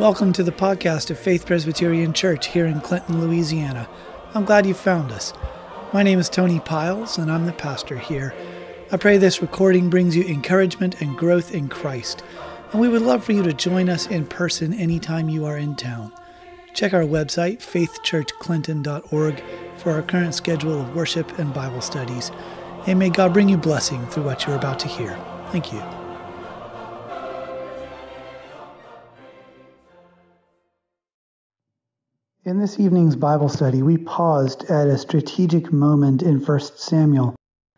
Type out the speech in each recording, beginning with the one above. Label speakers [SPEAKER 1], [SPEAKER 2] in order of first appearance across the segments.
[SPEAKER 1] Welcome to the podcast of Faith Presbyterian Church here in Clinton, Louisiana. I'm glad you found us. My name is Tony Piles, and I'm the pastor here. I pray this recording brings you encouragement and growth in Christ, and we would love for you to join us in person anytime you are in town. Check our website, faithchurchclinton.org, for our current schedule of worship and Bible studies, and may God bring you blessing through what you're about to hear. Thank you. In this evening's Bible study, we paused at a strategic moment in 1 Samuel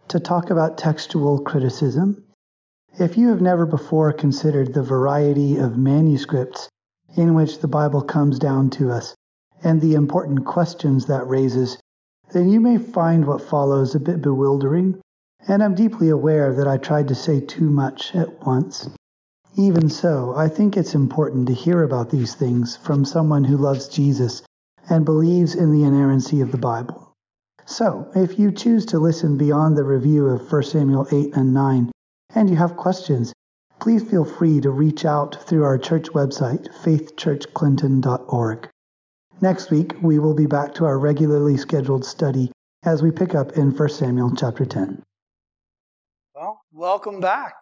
[SPEAKER 1] to talk about textual criticism. If you have never before considered the variety of manuscripts in which the Bible comes down to us and the important questions that raises, then you may find what follows a bit bewildering, and I'm deeply aware that I tried to say too much at once. Even so, I think it's important to hear about these things from someone who loves Jesus and believes in the inerrancy of the Bible. So, if you choose to listen beyond the review of 1 Samuel 8 and 9, and you have questions, please feel free to reach out through our church website, faithchurchclinton.org. Next week, we will be back to our regularly scheduled study as we pick up in 1 Samuel chapter 10. Well, welcome back.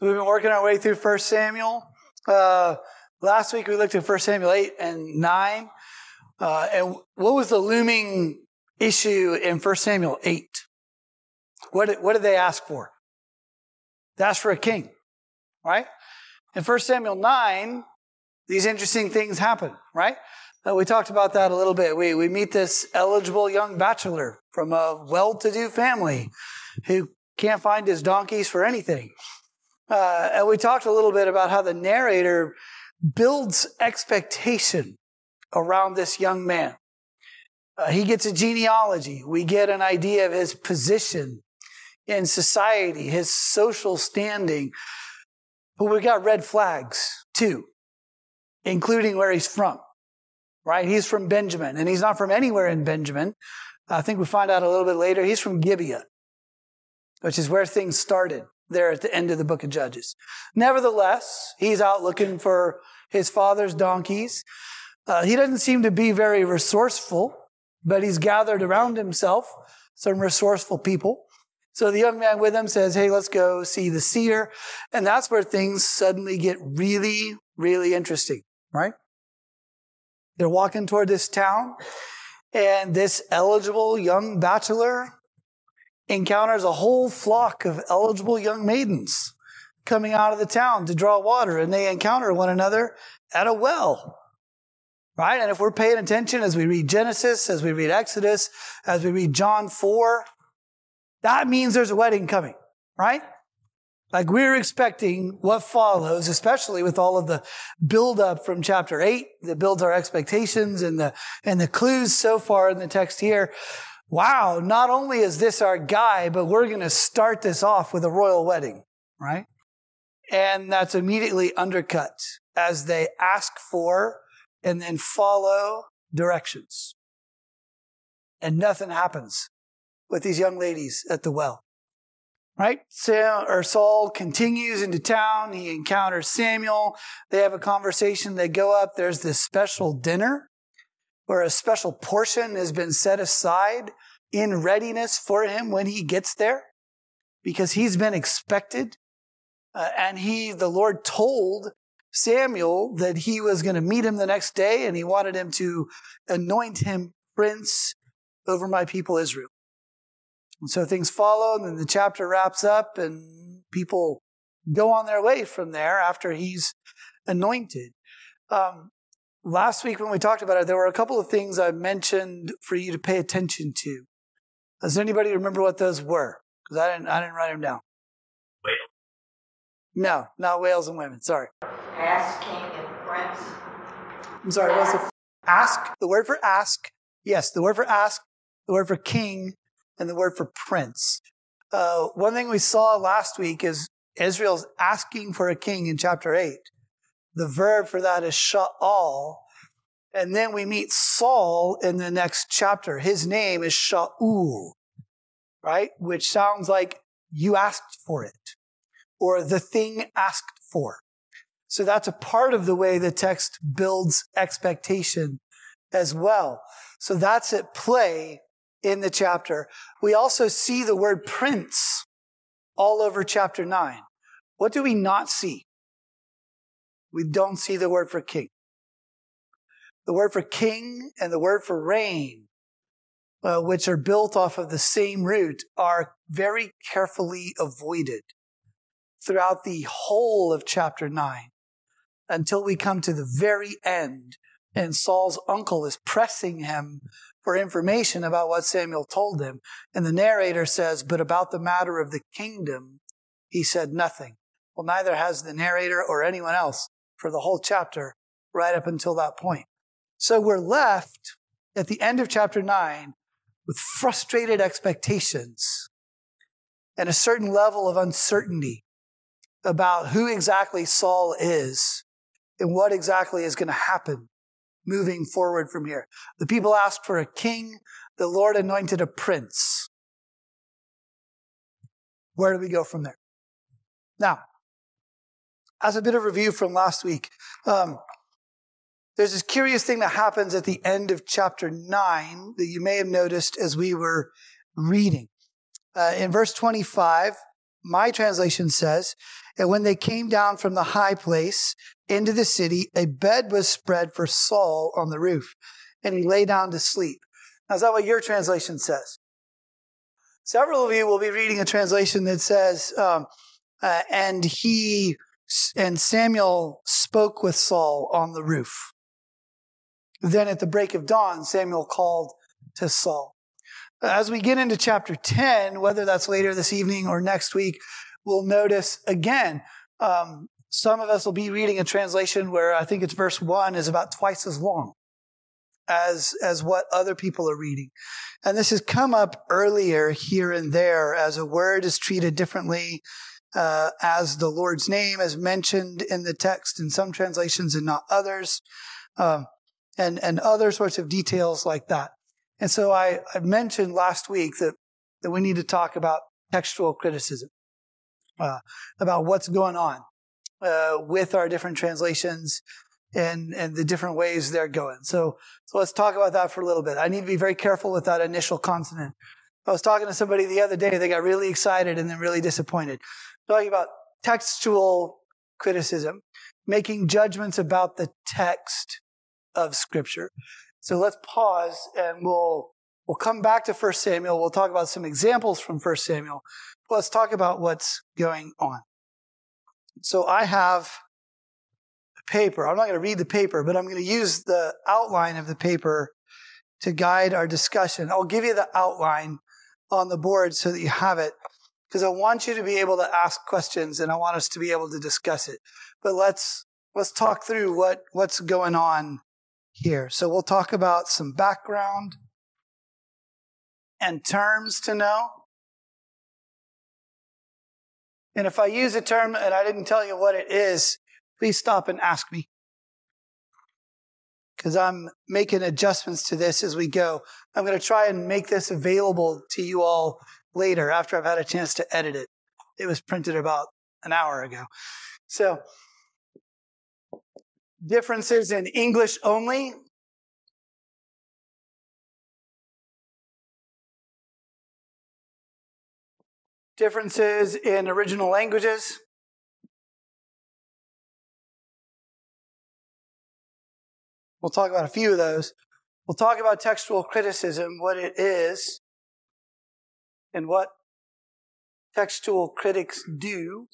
[SPEAKER 1] We've been working our way through 1 Samuel. Uh, last week we looked at 1 Samuel 8 and 9. Uh, and what was the looming issue in 1 Samuel 8? What did, what did they ask for? They asked for a king, right? In 1 Samuel 9, these interesting things happen, right? Uh, we talked about that a little bit. We, we meet this eligible young bachelor from a well to do family who can't find his donkeys for anything. Uh, and we talked a little bit about how the narrator builds expectation around this young man. Uh, he gets a genealogy. We get an idea of his position in society, his social standing. But we got red flags too, including where he's from, right? He's from Benjamin and he's not from anywhere in Benjamin. I think we find out a little bit later. He's from Gibeah, which is where things started there at the end of the book of Judges. Nevertheless, he's out looking for his father's donkeys. Uh, he doesn't seem to be very resourceful, but he's gathered around himself some resourceful people. So the young man with him says, Hey, let's go see the seer. And that's where things suddenly get really, really interesting, right? They're walking toward this town and this eligible young bachelor encounters a whole flock of eligible young maidens coming out of the town to draw water and they encounter one another at a well. Right? And if we're paying attention as we read Genesis, as we read Exodus, as we read John 4, that means there's a wedding coming, right? Like we're expecting what follows, especially with all of the buildup from chapter eight that builds our expectations and the, and the clues so far in the text here. Wow. Not only is this our guy, but we're going to start this off with a royal wedding, right? And that's immediately undercut as they ask for and then follow directions. And nothing happens with these young ladies at the well. Right? Sam, or Saul continues into town. He encounters Samuel. They have a conversation. They go up. There's this special dinner where a special portion has been set aside in readiness for him when he gets there because he's been expected. Uh, and he, the Lord told Samuel that he was going to meet him the next day and he wanted him to anoint him prince over my people Israel. And so things follow, and then the chapter wraps up, and people go on their way from there after he's anointed. Um, last week when we talked about it, there were a couple of things I mentioned for you to pay attention to. Does anybody remember what those were? Because I didn't, I didn't write them down.
[SPEAKER 2] Whale.
[SPEAKER 1] No, not whales and women. Sorry.
[SPEAKER 3] Ask king and prince.
[SPEAKER 1] I'm sorry. What's the ask? The word for ask. Yes, the word for ask. The word for king and the word for prince. Uh, one thing we saw last week is Israel's asking for a king in chapter 8. The verb for that is sha'al. And then we meet Saul in the next chapter. His name is Shaul, right? Which sounds like you asked for it or the thing asked for. So that's a part of the way the text builds expectation as well. So that's at play in the chapter. We also see the word prince all over chapter 9. What do we not see? We don't see the word for king. The word for king and the word for reign, uh, which are built off of the same root, are very carefully avoided throughout the whole of chapter 9 until we come to the very end and Saul's uncle is pressing him for information about what Samuel told him. And the narrator says, but about the matter of the kingdom, he said nothing. Well, neither has the narrator or anyone else for the whole chapter right up until that point. So we're left at the end of chapter nine with frustrated expectations and a certain level of uncertainty about who exactly Saul is and what exactly is going to happen moving forward from here. The people asked for a king. The Lord anointed a prince. Where do we go from there? Now, as a bit of review from last week, um, there's this curious thing that happens at the end of chapter 9 that you may have noticed as we were reading. Uh, in verse 25, my translation says, And when they came down from the high place into the city, a bed was spread for Saul on the roof, and he lay down to sleep. Now, is that what your translation says? Several of you will be reading a translation that says, um, uh, and he and Samuel spoke with Saul on the roof. Then at the break of dawn, Samuel called to Saul. As we get into chapter 10, whether that's later this evening or next week, we'll notice again, um, some of us will be reading a translation where I think it's verse one is about twice as long as, as what other people are reading. And this has come up earlier here and there as a word is treated differently, uh, as the Lord's name is mentioned in the text in some translations and not others, um, and, and other sorts of details like that. And so I, I mentioned last week that, that we need to talk about textual criticism, uh, about what's going on uh, with our different translations and, and the different ways they're going. So, so let's talk about that for a little bit. I need to be very careful with that initial consonant. I was talking to somebody the other day. They got really excited and then really disappointed. Talking about textual criticism, making judgments about the text of scripture. So let's pause and we'll we'll come back to 1 Samuel. We'll talk about some examples from 1 Samuel. Let's talk about what's going on. So I have a paper. I'm not going to read the paper, but I'm going to use the outline of the paper to guide our discussion. I'll give you the outline on the board so that you have it because I want you to be able to ask questions and I want us to be able to discuss it. But let's let's talk through what what's going on here. So we'll talk about some background and terms to know. And if I use a term and I didn't tell you what it is, please stop and ask me. Because I'm making adjustments to this as we go. I'm going to try and make this available to you all later after I've had a chance to edit it. It was printed about an hour ago. So differences in English only. Differences in original languages. We'll talk about a few of those. We'll talk about textual criticism, what it is, and what textual critics do.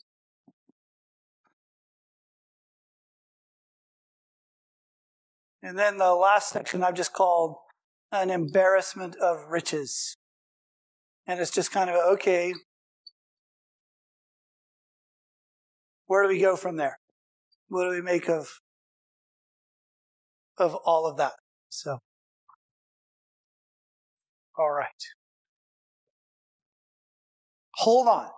[SPEAKER 1] And then the last section I've just called an embarrassment of riches. And it's just kind of, okay, where do we go from there? What do we make of, of all of that? So, all right. Hold on.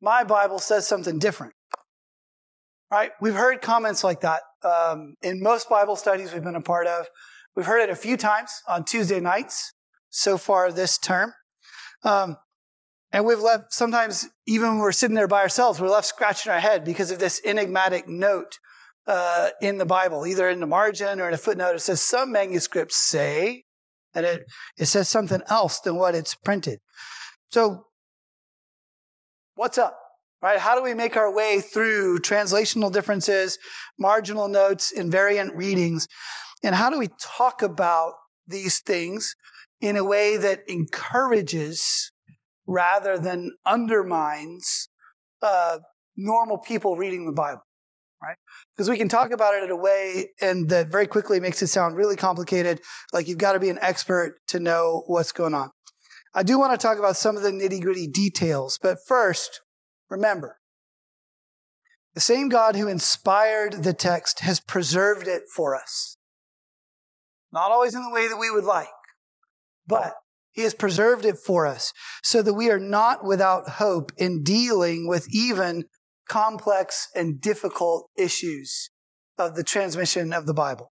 [SPEAKER 1] My Bible says something different. Right? We've heard comments like that um, in most Bible studies we've been a part of. We've heard it a few times on Tuesday nights so far this term. Um, And we've left, sometimes even when we're sitting there by ourselves, we're left scratching our head because of this enigmatic note uh, in the Bible, either in the margin or in a footnote. It says some manuscripts say, and it, it says something else than what it's printed. So, what's up? Right? How do we make our way through translational differences, marginal notes, invariant readings? And how do we talk about these things in a way that encourages rather than undermines uh, normal people reading the Bible? Right? Because we can talk about it in a way and that very quickly makes it sound really complicated, like you've got to be an expert to know what's going on. I do want to talk about some of the nitty gritty details, but first, remember, the same God who inspired the text has preserved it for us. Not always in the way that we would like, but he has preserved it for us so that we are not without hope in dealing with even complex and difficult issues of the transmission of the Bible.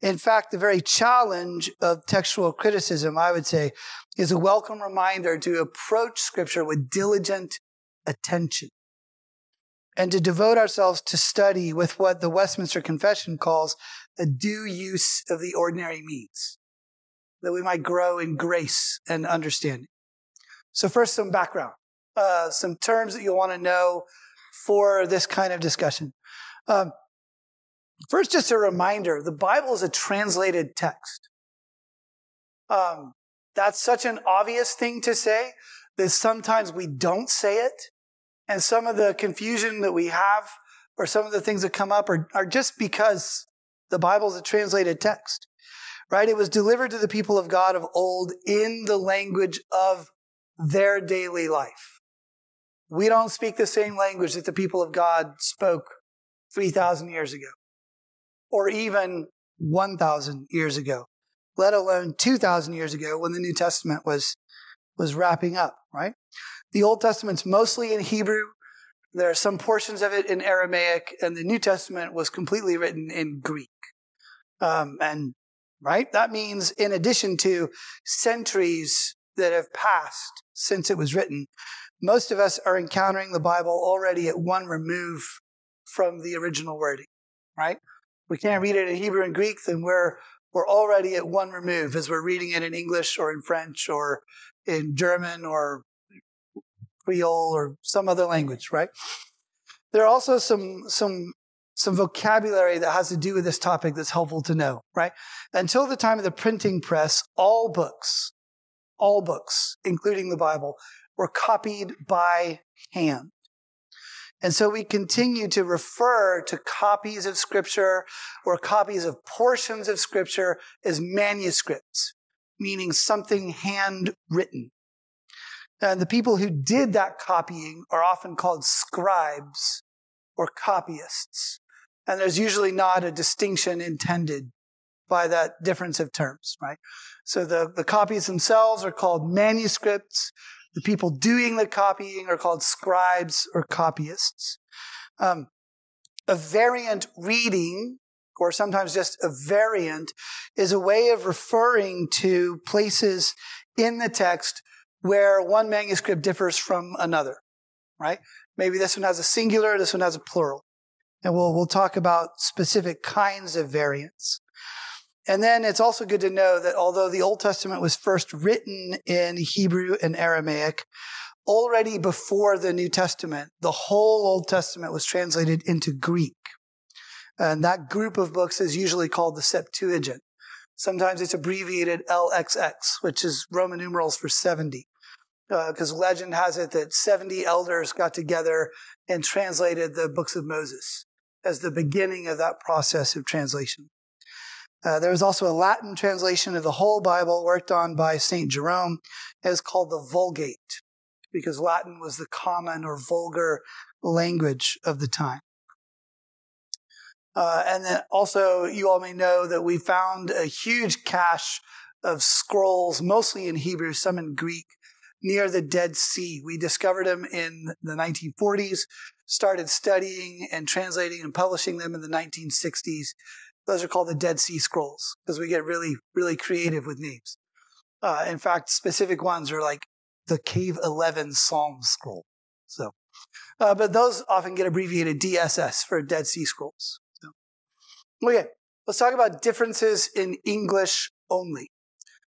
[SPEAKER 1] In fact, the very challenge of textual criticism, I would say, is a welcome reminder to approach scripture with diligent attention and to devote ourselves to study with what the Westminster Confession calls a due use of the ordinary means, that we might grow in grace and understanding. So first, some background, uh, some terms that you'll want to know for this kind of discussion. Um, first, just a reminder, the Bible is a translated text. Um, that's such an obvious thing to say that sometimes we don't say it. And some of the confusion that we have or some of the things that come up are, are just because the Bible is a translated text, right? It was delivered to the people of God of old in the language of their daily life. We don't speak the same language that the people of God spoke 3,000 years ago or even 1,000 years ago, let alone 2,000 years ago when the New Testament was, was wrapping up, right? The Old Testament's mostly in Hebrew. There are some portions of it in Aramaic, and the New Testament was completely written in Greek. Um, and right, that means in addition to centuries that have passed since it was written, most of us are encountering the Bible already at one remove from the original wording, right? We can't read it in Hebrew and Greek, then we're we're already at one remove as we're reading it in English or in French or in German or Creole or some other language, right? There are also some, some, some vocabulary that has to do with this topic that's helpful to know, right? Until the time of the printing press, all books, all books, including the Bible, were copied by hand. And so we continue to refer to copies of scripture or copies of portions of scripture as manuscripts, meaning something handwritten. And the people who did that copying are often called scribes or copyists. And there's usually not a distinction intended by that difference of terms, right? So the, the copies themselves are called manuscripts. The people doing the copying are called scribes or copyists. Um, a variant reading, or sometimes just a variant, is a way of referring to places in the text where one manuscript differs from another, right? Maybe this one has a singular, this one has a plural. And we'll, we'll talk about specific kinds of variants. And then it's also good to know that although the Old Testament was first written in Hebrew and Aramaic, already before the New Testament, the whole Old Testament was translated into Greek. And that group of books is usually called the Septuagint. Sometimes it's abbreviated LXX, which is Roman numerals for 70. Because uh, legend has it that 70 elders got together and translated the books of Moses as the beginning of that process of translation. Uh, there was also a Latin translation of the whole Bible worked on by St. Jerome. It was called the Vulgate because Latin was the common or vulgar language of the time. Uh, and then also, you all may know that we found a huge cache of scrolls, mostly in Hebrew, some in Greek, near the Dead Sea. We discovered them in the 1940s, started studying and translating and publishing them in the 1960s. Those are called the Dead Sea Scrolls because we get really, really creative with names. Uh, in fact, specific ones are like the Cave 11 Psalm scroll. So, uh, but those often get abbreviated DSS for Dead Sea Scrolls. Okay, let's talk about differences in English only.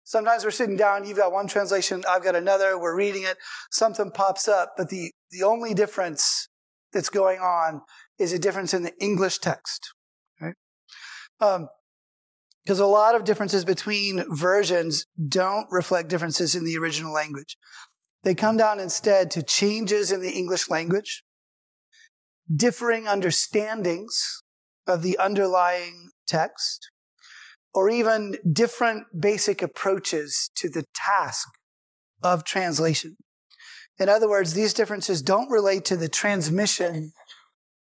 [SPEAKER 1] Sometimes we're sitting down, you've got one translation, I've got another, we're reading it, something pops up, but the, the only difference that's going on is a difference in the English text, right? Um, because a lot of differences between versions don't reflect differences in the original language. They come down instead to changes in the English language, differing understandings of the underlying text, or even different basic approaches to the task of translation. In other words, these differences don't relate to the transmission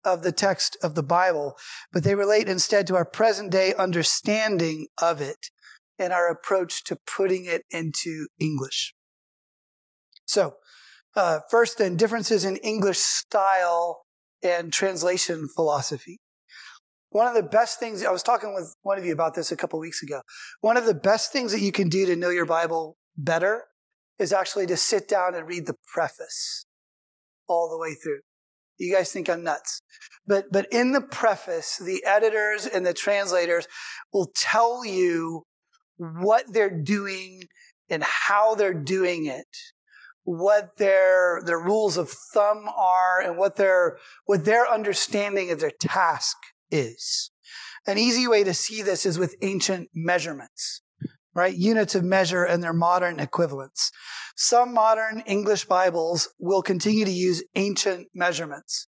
[SPEAKER 1] of the text of the Bible, but they relate instead to our present day understanding of it and our approach to putting it into English. So, uh, first, then, differences in English style and translation philosophy. One of the best things, I was talking with one of you about this a couple weeks ago. One of the best things that you can do to know your Bible better is actually to sit down and read the preface all the way through. You guys think I'm nuts. But, but in the preface, the editors and the translators will tell you what they're doing and how they're doing it, what their, their rules of thumb are and what their, what their understanding of their task is. An easy way to see this is with ancient measurements, right? Units of measure and their modern equivalents. Some modern English Bibles will continue to use ancient measurements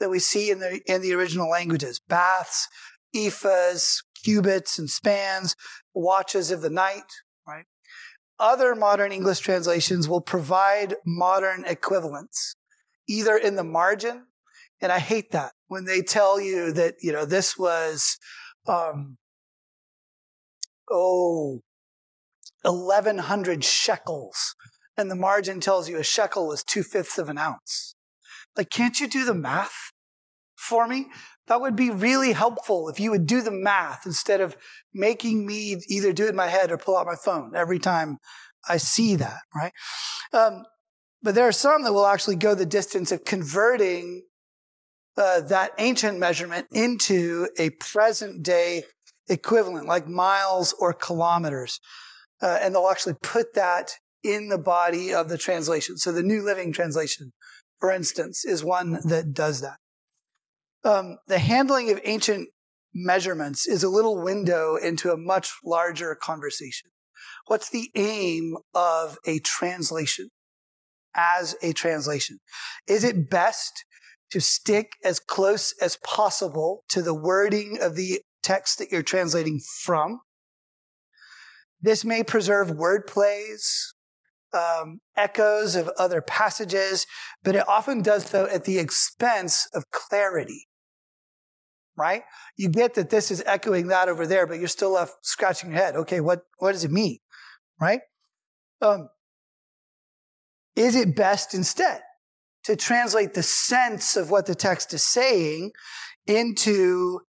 [SPEAKER 1] that we see in the, in the original languages. Baths, ephahs, cubits and spans, watches of the night, right? Other modern English translations will provide modern equivalents, either in the margin and I hate that when they tell you that, you know, this was, um, oh, 1100 shekels. And the margin tells you a shekel was two fifths of an ounce. Like, can't you do the math for me? That would be really helpful if you would do the math instead of making me either do it in my head or pull out my phone every time I see that, right? Um, but there are some that will actually go the distance of converting uh, that ancient measurement into a present day equivalent, like miles or kilometers. Uh, and they'll actually put that in the body of the translation. So the New Living Translation, for instance, is one that does that. Um, the handling of ancient measurements is a little window into a much larger conversation. What's the aim of a translation as a translation? Is it best to stick as close as possible to the wording of the text that you're translating from. This may preserve word plays, um, echoes of other passages, but it often does so at the expense of clarity. Right? You get that this is echoing that over there, but you're still left scratching your head. Okay, what, what does it mean? Right? Um, is it best instead to translate the sense of what the text is saying into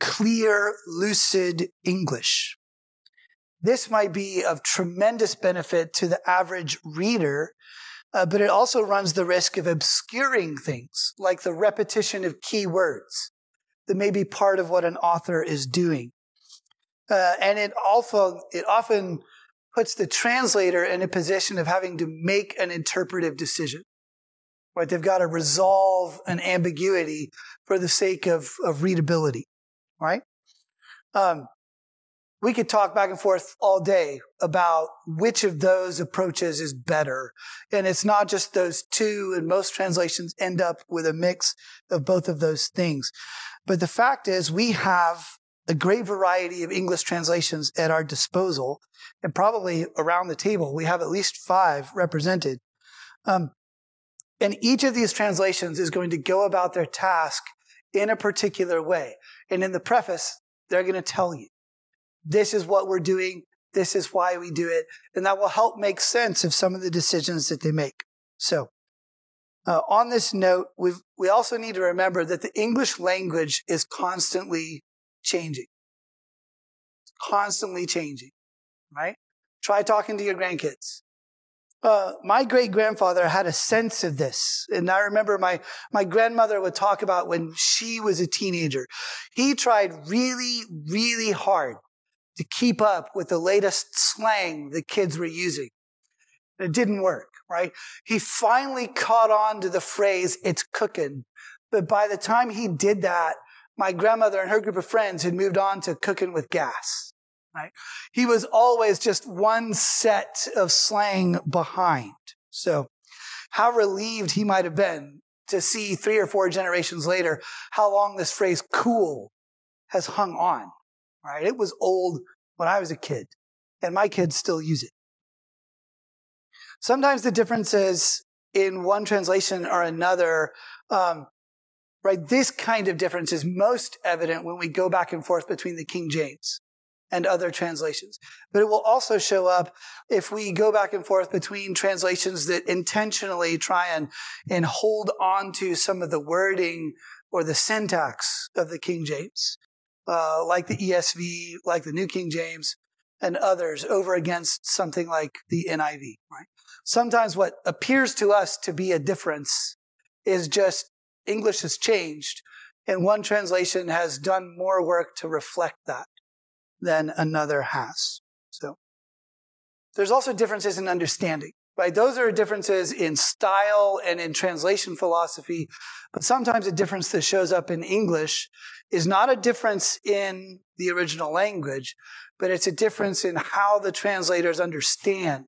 [SPEAKER 1] clear, lucid English. This might be of tremendous benefit to the average reader, uh, but it also runs the risk of obscuring things like the repetition of key words that may be part of what an author is doing. Uh, and it also, it often puts the translator in a position of having to make an interpretive decision right? They've got to resolve an ambiguity for the sake of, of readability, right? Um, we could talk back and forth all day about which of those approaches is better. And it's not just those two, and most translations end up with a mix of both of those things. But the fact is, we have a great variety of English translations at our disposal, and probably around the table, we have at least five represented. Um, and each of these translations is going to go about their task in a particular way. And in the preface, they're going to tell you, this is what we're doing. This is why we do it. And that will help make sense of some of the decisions that they make. So, uh, on this note, we we also need to remember that the English language is constantly changing. Constantly changing, right? Try talking to your grandkids. Uh, my great grandfather had a sense of this. And I remember my, my grandmother would talk about when she was a teenager. He tried really, really hard to keep up with the latest slang the kids were using. It didn't work, right? He finally caught on to the phrase, it's cooking. But by the time he did that, my grandmother and her group of friends had moved on to cooking with gas. Right? He was always just one set of slang behind. So how relieved he might have been to see three or four generations later how long this phrase cool has hung on. Right? It was old when I was a kid and my kids still use it. Sometimes the differences in one translation or another um, right? This kind of difference is most evident when we go back and forth between the King James and other translations. But it will also show up if we go back and forth between translations that intentionally try and, and hold on to some of the wording or the syntax of the King James, uh, like the ESV, like the New King James, and others over against something like the NIV, right? Sometimes what appears to us to be a difference is just English has changed, and one translation has done more work to reflect that than another has. So there's also differences in understanding, right? Those are differences in style and in translation philosophy, but sometimes a difference that shows up in English is not a difference in the original language, but it's a difference in how the translators understand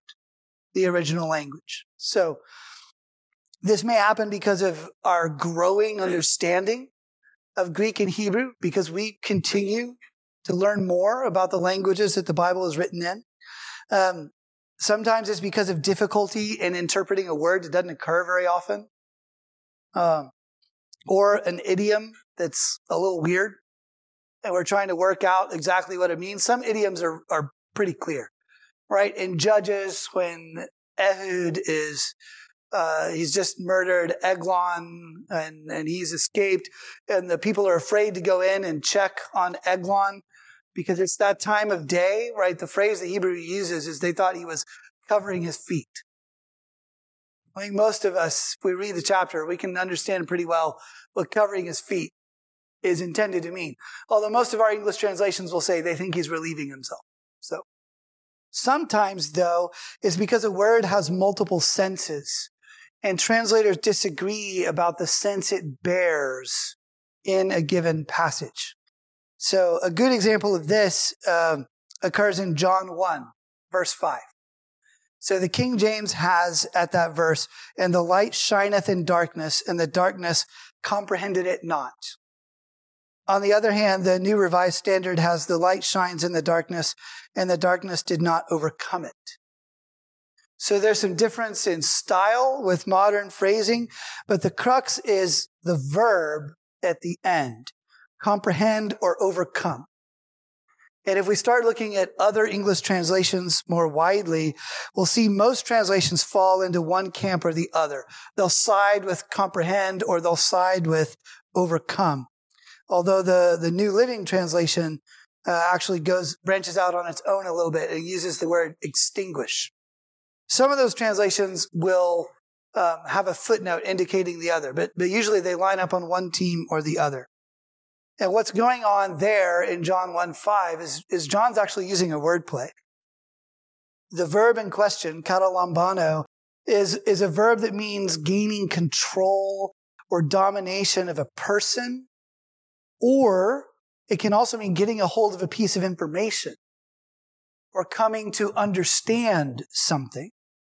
[SPEAKER 1] the original language. So this may happen because of our growing understanding of Greek and Hebrew, because we continue to learn more about the languages that the Bible is written in. Um, sometimes it's because of difficulty in interpreting a word that doesn't occur very often, um, or an idiom that's a little weird, and we're trying to work out exactly what it means. Some idioms are, are pretty clear, right? In Judges, when Ehud is uh, he's just murdered Eglon and, and he's escaped. And the people are afraid to go in and check on Eglon because it's that time of day, right? The phrase the Hebrew uses is they thought he was covering his feet. I think most of us, if we read the chapter, we can understand pretty well what covering his feet is intended to mean. Although most of our English translations will say they think he's relieving himself. So sometimes though, it's because a word has multiple senses and translators disagree about the sense it bears in a given passage. So a good example of this uh, occurs in John 1, verse 5. So the King James has at that verse, and the light shineth in darkness, and the darkness comprehended it not. On the other hand, the New Revised Standard has the light shines in the darkness, and the darkness did not overcome it. So there's some difference in style with modern phrasing, but the crux is the verb at the end. Comprehend or overcome. And if we start looking at other English translations more widely, we'll see most translations fall into one camp or the other. They'll side with comprehend or they'll side with overcome. Although the, the New Living Translation uh, actually goes, branches out on its own a little bit and uses the word extinguish. Some of those translations will um, have a footnote indicating the other, but, but usually they line up on one team or the other. And what's going on there in John 1 5 is, is John's actually using a wordplay. The verb in question, katalambano, is, is a verb that means gaining control or domination of a person, or it can also mean getting a hold of a piece of information or coming to understand something.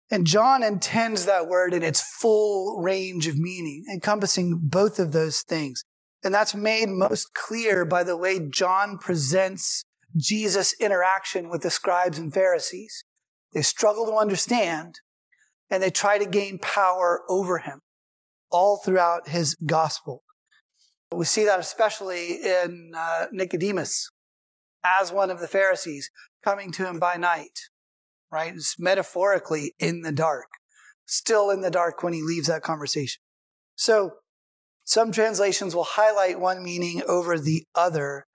[SPEAKER 1] And John intends that word in its full range of meaning, encompassing both of those things. And that's made most clear by the way John presents Jesus' interaction with the scribes and Pharisees. They struggle to understand and they try to gain power over him all throughout his gospel. We see that especially in uh, Nicodemus as one of the Pharisees coming to him by night right? It's metaphorically in the dark, still in the dark when he leaves that conversation. So some translations will highlight one meaning over the other,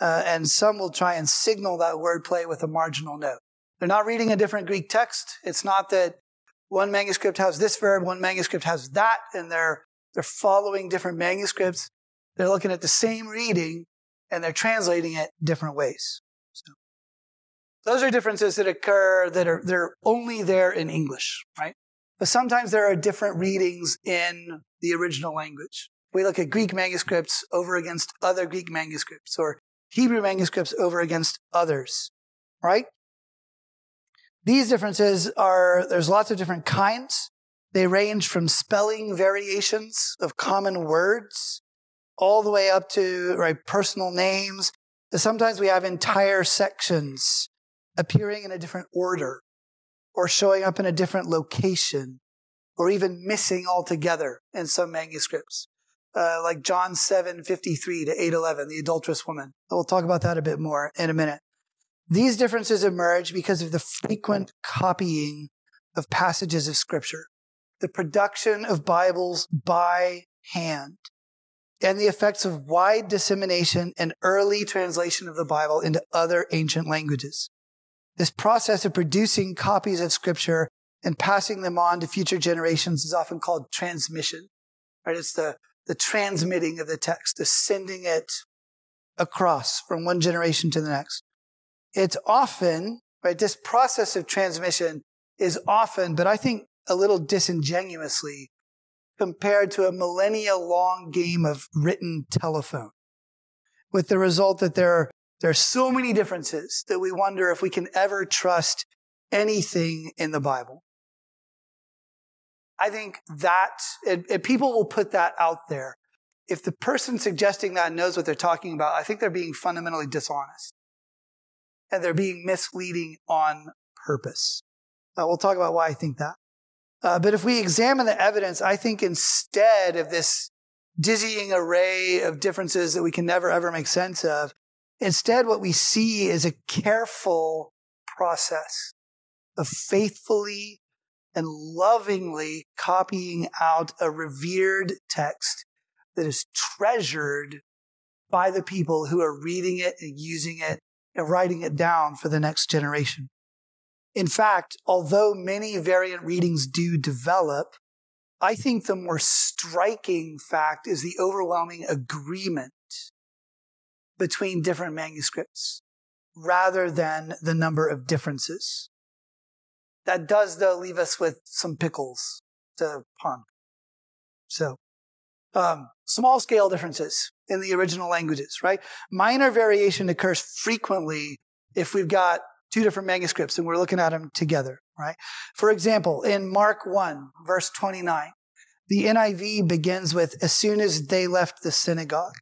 [SPEAKER 1] uh, and some will try and signal that wordplay with a marginal note. They're not reading a different Greek text. It's not that one manuscript has this verb, one manuscript has that, and they're, they're following different manuscripts. They're looking at the same reading and they're translating it different ways. So those are differences that occur that are, they're only there in English, right? But sometimes there are different readings in the original language. We look at Greek manuscripts over against other Greek manuscripts or Hebrew manuscripts over against others, right? These differences are, there's lots of different kinds. They range from spelling variations of common words all the way up to right, personal names. Sometimes we have entire sections appearing in a different order or showing up in a different location or even missing altogether in some manuscripts. Uh, like John 7, 53 to 811, the adulterous woman. We'll talk about that a bit more in a minute. These differences emerge because of the frequent copying of passages of scripture, the production of Bibles by hand, and the effects of wide dissemination and early translation of the Bible into other ancient languages. This process of producing copies of scripture and passing them on to future generations is often called transmission, right? It's the, the transmitting of the text, the sending it across from one generation to the next. It's often, right? This process of transmission is often, but I think a little disingenuously compared to a millennia long game of written telephone with the result that there are, there are so many differences that we wonder if we can ever trust anything in the Bible. I think that, and, people will put that out there. If the person suggesting that knows what they're talking about, I think they're being fundamentally dishonest and they're being misleading on purpose. Uh, we'll talk about why I think that. Uh, but if we examine the evidence, I think instead of this dizzying array of differences that we can never ever make sense of, instead what we see is a careful process of faithfully and lovingly copying out a revered text that is treasured by the people who are reading it and using it and writing it down for the next generation. In fact, although many variant readings do develop, I think the more striking fact is the overwhelming agreement between different manuscripts rather than the number of differences. That does, though, leave us with some pickles to ponder. So, um, small scale differences in the original languages, right? Minor variation occurs frequently if we've got two different manuscripts and we're looking at them together, right? For example, in Mark 1, verse 29, the NIV begins with, as soon as they left the synagogue.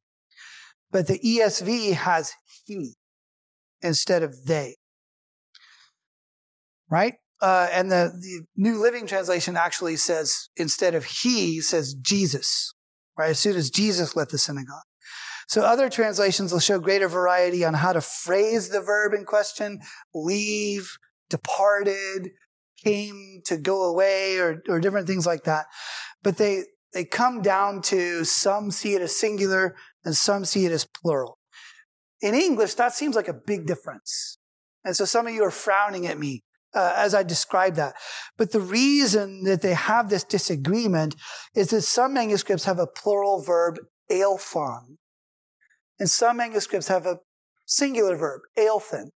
[SPEAKER 1] But the ESV has he instead of they. Right? Uh, and the, the New Living Translation actually says, instead of he, says Jesus, right? As soon as Jesus left the synagogue. So other translations will show greater variety on how to phrase the verb in question, leave, departed, came to go away, or, or different things like that. But they, they come down to some see it as singular and some see it as plural. In English, that seems like a big difference. And so some of you are frowning at me uh, as I describe that. But the reason that they have this disagreement is that some manuscripts have a plural verb, eilthon, and some manuscripts have a singular verb, eilthen.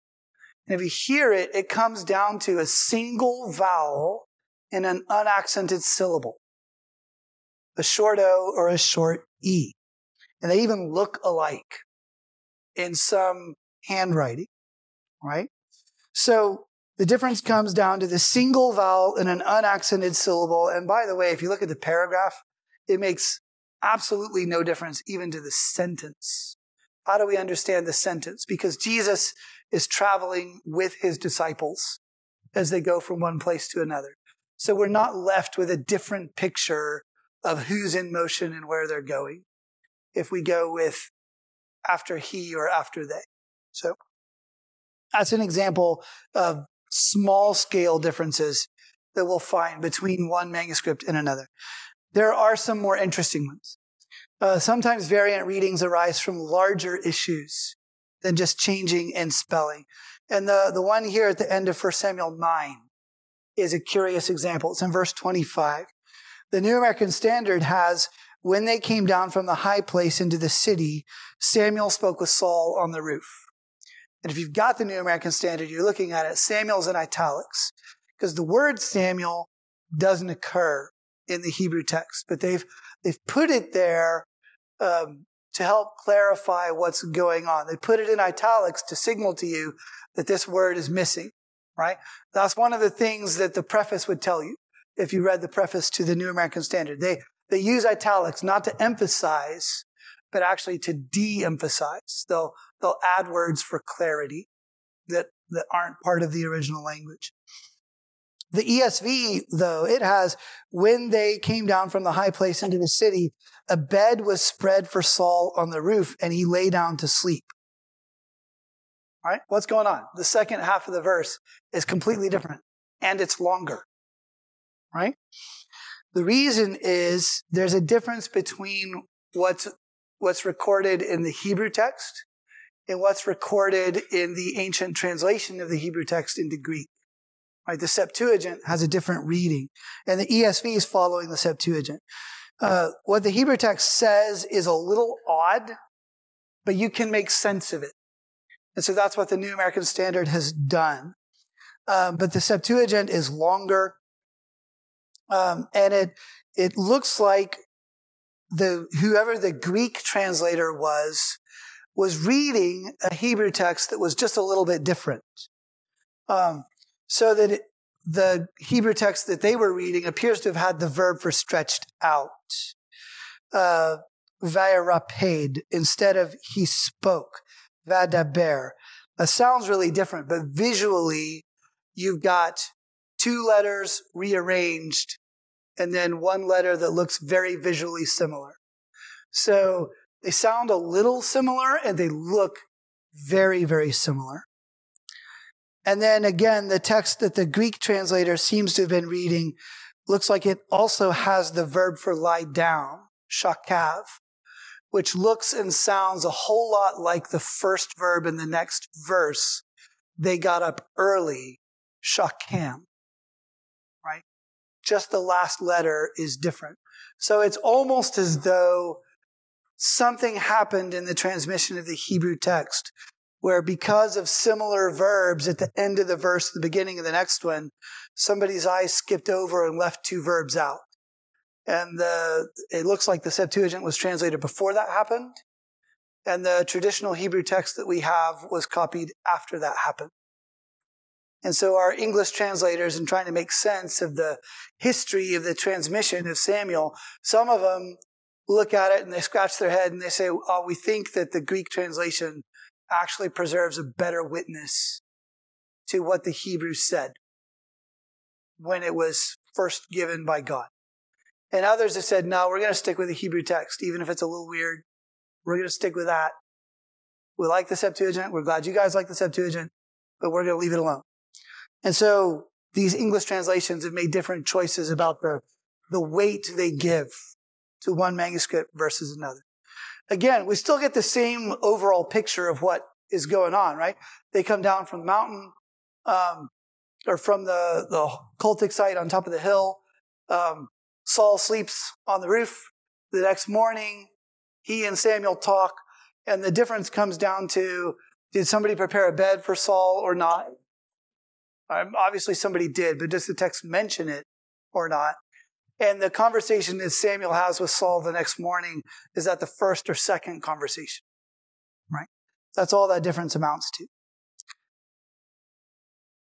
[SPEAKER 1] And if you hear it, it comes down to a single vowel in an unaccented syllable. A short O or a short E. And they even look alike in some handwriting, right? So the difference comes down to the single vowel in an unaccented syllable. And by the way, if you look at the paragraph, it makes absolutely no difference even to the sentence. How do we understand the sentence? Because Jesus is traveling with his disciples as they go from one place to another. So we're not left with a different picture of who's in motion and where they're going if we go with after he or after they. So that's an example of small scale differences that we'll find between one manuscript and another. There are some more interesting ones. Uh, sometimes variant readings arise from larger issues than just changing in spelling. And the, the one here at the end of 1 Samuel 9 is a curious example. It's in verse 25. The New American Standard has, when they came down from the high place into the city, Samuel spoke with Saul on the roof. And if you've got the New American Standard, you're looking at it, Samuel's in italics because the word Samuel doesn't occur in the Hebrew text, but they've, they've put it there um, to help clarify what's going on. They put it in italics to signal to you that this word is missing, right? That's one of the things that the preface would tell you if you read the preface to the New American Standard. They, they use italics not to emphasize, but actually to de-emphasize. They'll, they'll add words for clarity that, that aren't part of the original language. The ESV, though, it has, when they came down from the high place into the city, a bed was spread for Saul on the roof and he lay down to sleep. All right? What's going on? The second half of the verse is completely different and it's longer. Right? The reason is there's a difference between what's, what's recorded in the Hebrew text and what's recorded in the ancient translation of the Hebrew text into Greek. Right? The Septuagint has a different reading and the ESV is following the Septuagint. Uh, what the Hebrew text says is a little odd, but you can make sense of it. And so that's what the New American Standard has done. Um, but the Septuagint is longer, um, and it it looks like the whoever the Greek translator was was reading a Hebrew text that was just a little bit different. Um, so that it, the Hebrew text that they were reading appears to have had the verb for stretched out. Uh, vayaraped instead of he spoke. Vadaber. That sounds really different, but visually, you've got two letters rearranged and then one letter that looks very visually similar. So they sound a little similar and they look very, very similar. And then again, the text that the Greek translator seems to have been reading looks like it also has the verb for lie down, shakav, which looks and sounds a whole lot like the first verb in the next verse. They got up early, shakam? Just the last letter is different. So it's almost as though something happened in the transmission of the Hebrew text where because of similar verbs at the end of the verse, the beginning of the next one, somebody's eyes skipped over and left two verbs out. And the, it looks like the Septuagint was translated before that happened. And the traditional Hebrew text that we have was copied after that happened. And so our English translators, in trying to make sense of the history of the transmission of Samuel, some of them look at it and they scratch their head and they say, oh, we think that the Greek translation actually preserves a better witness to what the Hebrews said when it was first given by God. And others have said, no, we're going to stick with the Hebrew text, even if it's a little weird. We're going to stick with that. We like the Septuagint. We're glad you guys like the Septuagint, but we're going to leave it alone. And so these English translations have made different choices about the, the weight they give to one manuscript versus another again, we still get the same overall picture of what is going on, right? They come down from the mountain, um, or from the, the cultic site on top of the hill. Um, Saul sleeps on the roof. The next morning, he and Samuel talk, and the difference comes down to did somebody prepare a bed for Saul or not? Um, obviously, somebody did, but does the text mention it or not? And the conversation that Samuel has with Saul the next morning is that the first or second conversation, right? That's all that difference amounts to.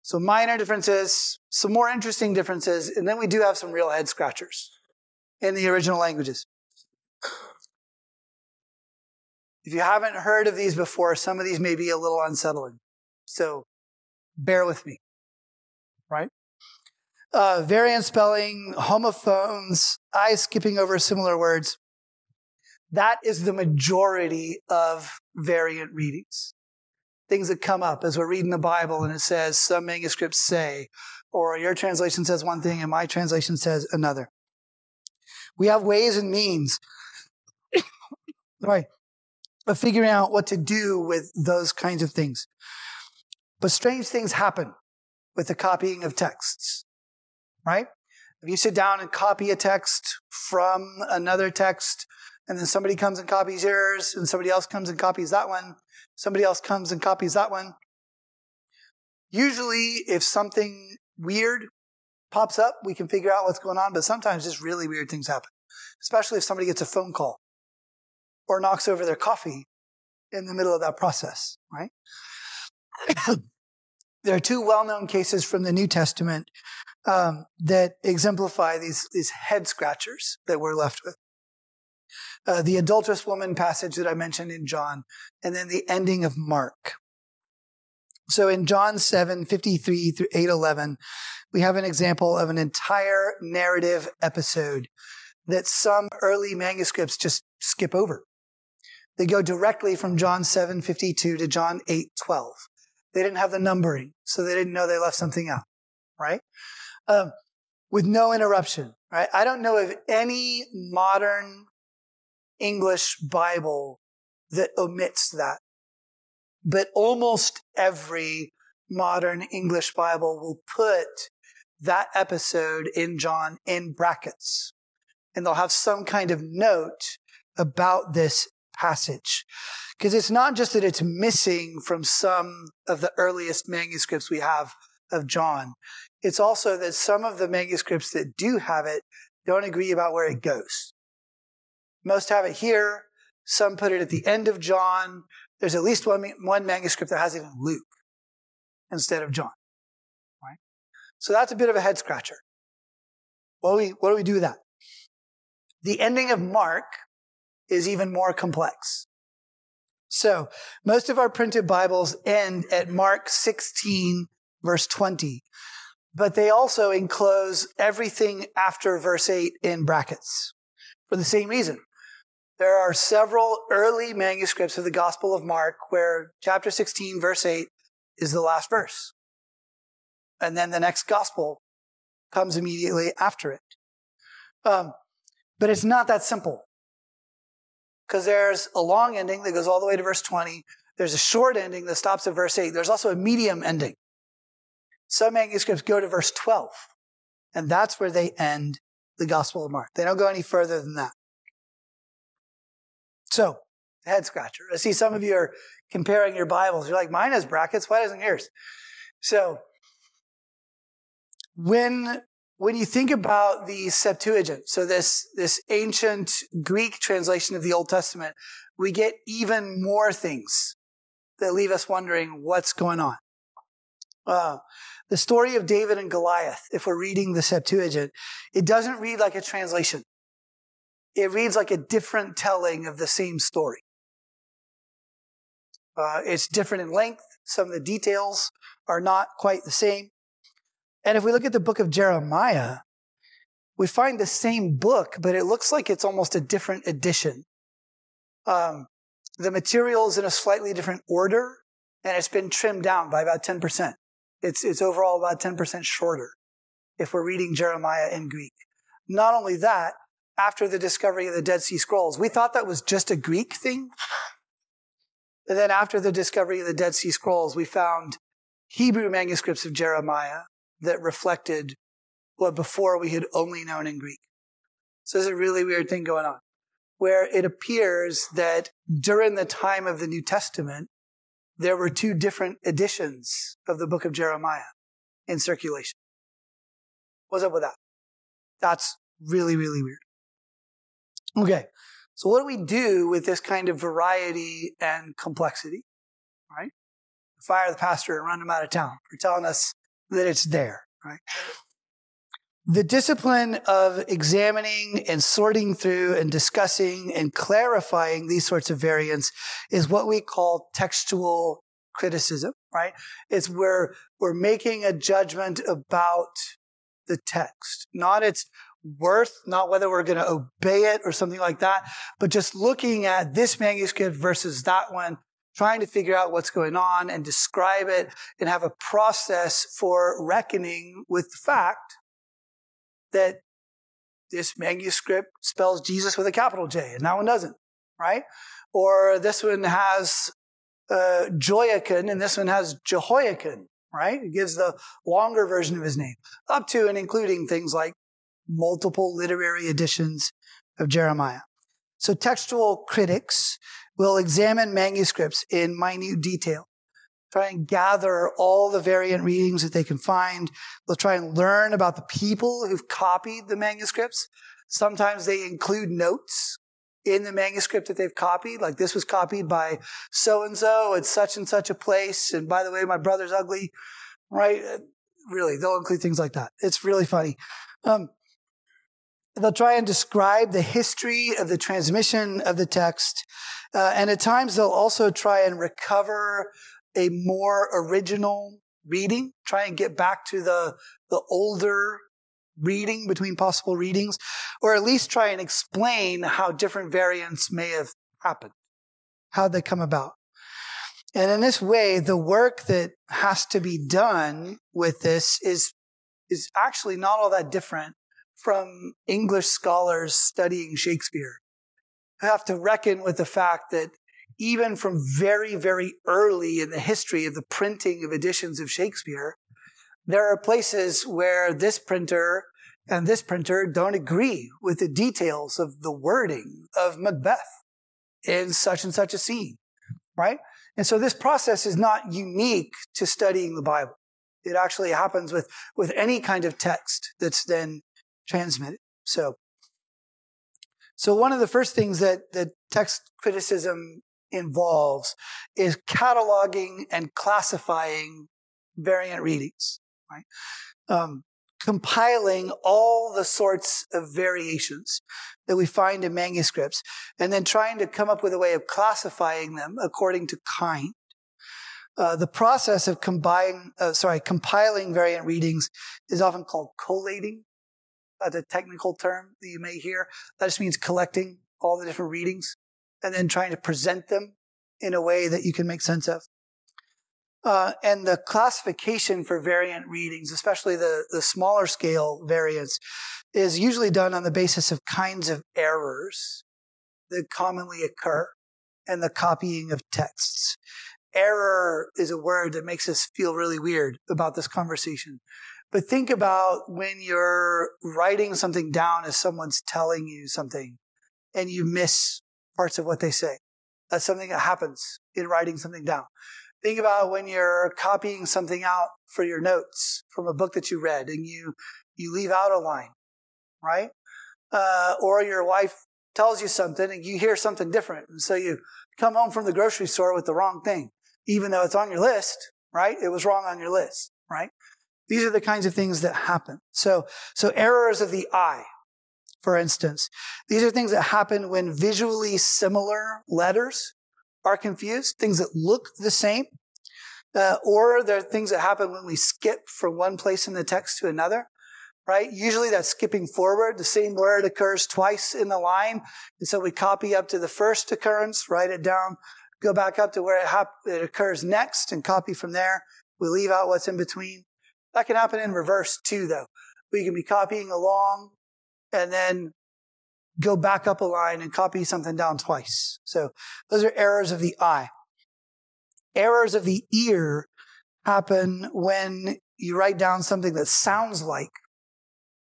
[SPEAKER 1] So minor differences, some more interesting differences, and then we do have some real head scratchers in the original languages. If you haven't heard of these before, some of these may be a little unsettling. So bear with me, right? uh, variant spelling, homophones, I skipping over similar words. That is the majority of variant readings. Things that come up as we're reading the Bible and it says some manuscripts say, or your translation says one thing and my translation says another. We have ways and means, right, of figuring out what to do with those kinds of things. But strange things happen with the copying of texts. right? If you sit down and copy a text from another text, and then somebody comes and copies yours, and somebody else comes and copies that one, somebody else comes and copies that one. Usually, if something weird pops up, we can figure out what's going on, but sometimes just really weird things happen, especially if somebody gets a phone call or knocks over their coffee in the middle of that process, right? there are two well-known cases from the New Testament um, that exemplify these these head scratchers that we're left with. Uh, the adulterous woman passage that I mentioned in John, and then the ending of Mark. So in John 7, 53 through 8, 11, we have an example of an entire narrative episode that some early manuscripts just skip over. They go directly from John 7, 52 to John 8, 12. They didn't have the numbering, so they didn't know they left something out, right? Um, with no interruption, right? I don't know of any modern English Bible that omits that. But almost every modern English Bible will put that episode in John in brackets. And they'll have some kind of note about this passage. Because it's not just that it's missing from some of the earliest manuscripts we have of John. It's also that some of the manuscripts that do have it don't agree about where it goes. Most have it here. Some put it at the end of John. There's at least one, one manuscript that has it in Luke instead of John. Right? So that's a bit of a head scratcher. What do we, what do we do with that? The ending of Mark is even more complex. So most of our printed Bibles end at Mark 16 verse 20, but they also enclose everything after verse 8 in brackets for the same reason. There are several early manuscripts of the Gospel of Mark where chapter 16 verse 8 is the last verse. And then the next gospel comes immediately after it. Um, but it's not that simple because there's a long ending that goes all the way to verse 20. There's a short ending that stops at verse 8. There's also a medium ending. Some manuscripts go to verse 12, and that's where they end the Gospel of Mark. They don't go any further than that. So, head scratcher. I see some of you are comparing your Bibles. You're like, mine has brackets. Why doesn't yours? So, when when you think about the Septuagint, so this, this ancient Greek translation of the Old Testament, we get even more things that leave us wondering what's going on. Uh, the story of David and Goliath, if we're reading the Septuagint, it doesn't read like a translation. It reads like a different telling of the same story. Uh, it's different in length. Some of the details are not quite the same. And if we look at the book of Jeremiah, we find the same book, but it looks like it's almost a different edition. Um, the material is in a slightly different order, and it's been trimmed down by about 10%. It's, it's overall about 10% shorter if we're reading Jeremiah in Greek. Not only that, after the discovery of the Dead Sea Scrolls, we thought that was just a Greek thing. And then after the discovery of the Dead Sea Scrolls, we found Hebrew manuscripts of Jeremiah that reflected what before we had only known in Greek. So there's a really weird thing going on where it appears that during the time of the New Testament, there were two different editions of the book of Jeremiah in circulation. What's up with that? That's really, really weird. Okay. So what do we do with this kind of variety and complexity? Right? Fire the pastor and run him out of town for telling us that it's there, right? The discipline of examining and sorting through and discussing and clarifying these sorts of variants is what we call textual criticism, right? It's where we're making a judgment about the text, not its worth, not whether we're going to obey it or something like that, but just looking at this manuscript versus that one trying to figure out what's going on and describe it and have a process for reckoning with the fact that this manuscript spells Jesus with a capital J and that one doesn't, right? Or this one has uh, and this one has Jehoiakim, right? It gives the longer version of his name, up to and including things like multiple literary editions of Jeremiah. So textual critics will examine manuscripts in minute detail, try and gather all the variant readings that they can find. They'll try and learn about the people who've copied the manuscripts. Sometimes they include notes in the manuscript that they've copied, like this was copied by so and so at such and such a place. And by the way, my brother's ugly, right? Really, they'll include things like that. It's really funny. Um, they'll try and describe the history of the transmission of the text. Uh, and at times they'll also try and recover a more original reading, try and get back to the, the older reading between possible readings, or at least try and explain how different variants may have happened, how they come about. And in this way, the work that has to be done with this is, is actually not all that different from English scholars studying Shakespeare. You have to reckon with the fact that even from very, very early in the history of the printing of editions of Shakespeare, there are places where this printer and this printer don't agree with the details of the wording of Macbeth in such and such a scene, right? And so this process is not unique to studying the Bible. It actually happens with, with any kind of text that's then transmitted. So, so one of the first things that, that text criticism involves is cataloging and classifying variant readings, right? Um, compiling all the sorts of variations that we find in manuscripts and then trying to come up with a way of classifying them according to kind. Uh, the process of combining, uh, sorry, compiling variant readings is often called collating. That's a technical term that you may hear. That just means collecting all the different readings and then trying to present them in a way that you can make sense of. Uh, and the classification for variant readings, especially the, the smaller scale variants, is usually done on the basis of kinds of errors that commonly occur in the copying of texts. Error is a word that makes us feel really weird about this conversation. But think about when you're writing something down as someone's telling you something and you miss parts of what they say. That's something that happens in writing something down. Think about when you're copying something out for your notes from a book that you read and you, you leave out a line, right? Uh, or your wife tells you something and you hear something different. And so you come home from the grocery store with the wrong thing, even though it's on your list, right? It was wrong on your list, right? These are the kinds of things that happen. So, so errors of the eye, for instance, these are things that happen when visually similar letters are confused, things that look the same, uh, or there are things that happen when we skip from one place in the text to another, right? Usually that's skipping forward. The same word occurs twice in the line. And so we copy up to the first occurrence, write it down, go back up to where it, hap- it occurs next and copy from there. We leave out what's in between. That can happen in reverse too, though. We can be copying along and then go back up a line and copy something down twice. So those are errors of the eye. Errors of the ear happen when you write down something that sounds like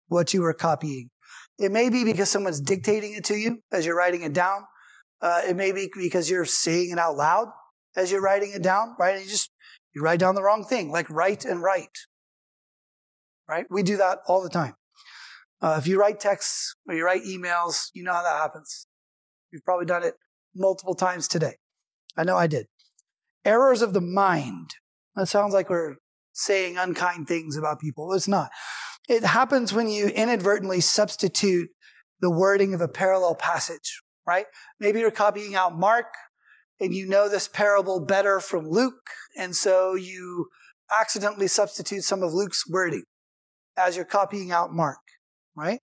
[SPEAKER 1] what you were copying. It may be because someone's dictating it to you as you're writing it down. Uh, it may be because you're saying it out loud as you're writing it down, right? You just, you write down the wrong thing, like write and write, right? We do that all the time. Uh, if you write texts or you write emails, you know how that happens. You've probably done it multiple times today. I know I did. Errors of the mind. That sounds like we're saying unkind things about people. It's not. It happens when you inadvertently substitute the wording of a parallel passage, right? Maybe you're copying out Mark and you know this parable better from Luke. And so you accidentally substitute some of Luke's wording as you're copying out Mark right?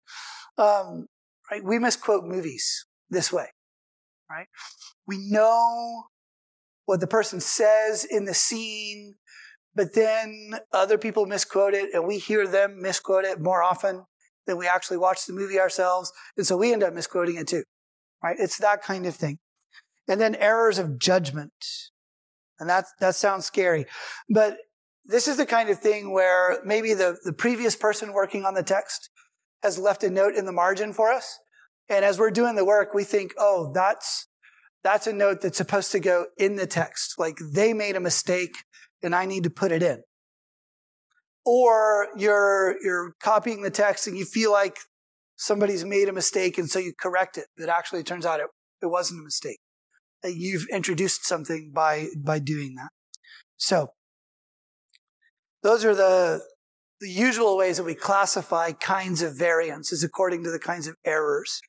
[SPEAKER 1] Um, right? We misquote movies this way, right? We know what the person says in the scene, but then other people misquote it and we hear them misquote it more often than we actually watch the movie ourselves. And so we end up misquoting it too, right? It's that kind of thing. And then errors of judgment. And that, that sounds scary, but this is the kind of thing where maybe the, the previous person working on the text has left a note in the margin for us. And as we're doing the work, we think, oh, that's, that's a note that's supposed to go in the text. Like they made a mistake and I need to put it in. Or you're, you're copying the text and you feel like somebody's made a mistake and so you correct it. But actually it turns out it, it wasn't a mistake. Uh, you've introduced something by, by doing that. So those are the, the usual ways that we classify kinds of variances according to the kinds of errors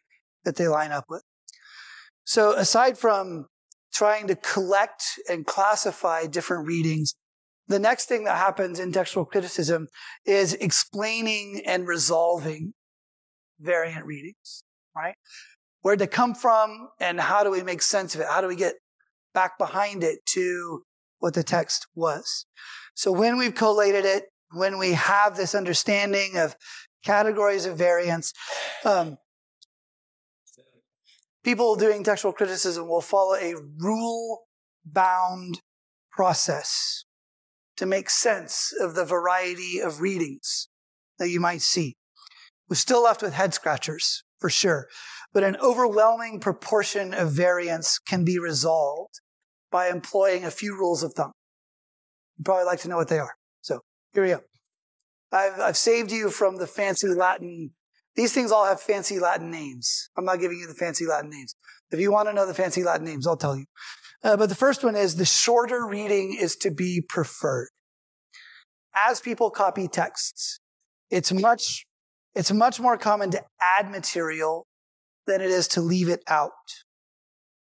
[SPEAKER 1] that they line up with. So aside from trying to collect and classify different readings, the next thing that happens in textual criticism is explaining and resolving variant readings, right? Where'd they come from and how do we make sense of it? How do we get back behind it to what the text was? So when we've collated it, when we have this understanding of categories of variants, um, people doing textual criticism will follow a rule bound process to make sense of the variety of readings that you might see. We're still left with head scratchers, for sure, but an overwhelming proportion of variance can be resolved by employing a few rules of thumb. You'd probably like to know what they are. So here we go. I've, I've saved you from the fancy Latin. These things all have fancy Latin names. I'm not giving you the fancy Latin names. If you want to know the fancy Latin names, I'll tell you. Uh, but the first one is the shorter reading is to be preferred. As people copy texts, it's much, it's much more common to add material than it is to leave it out.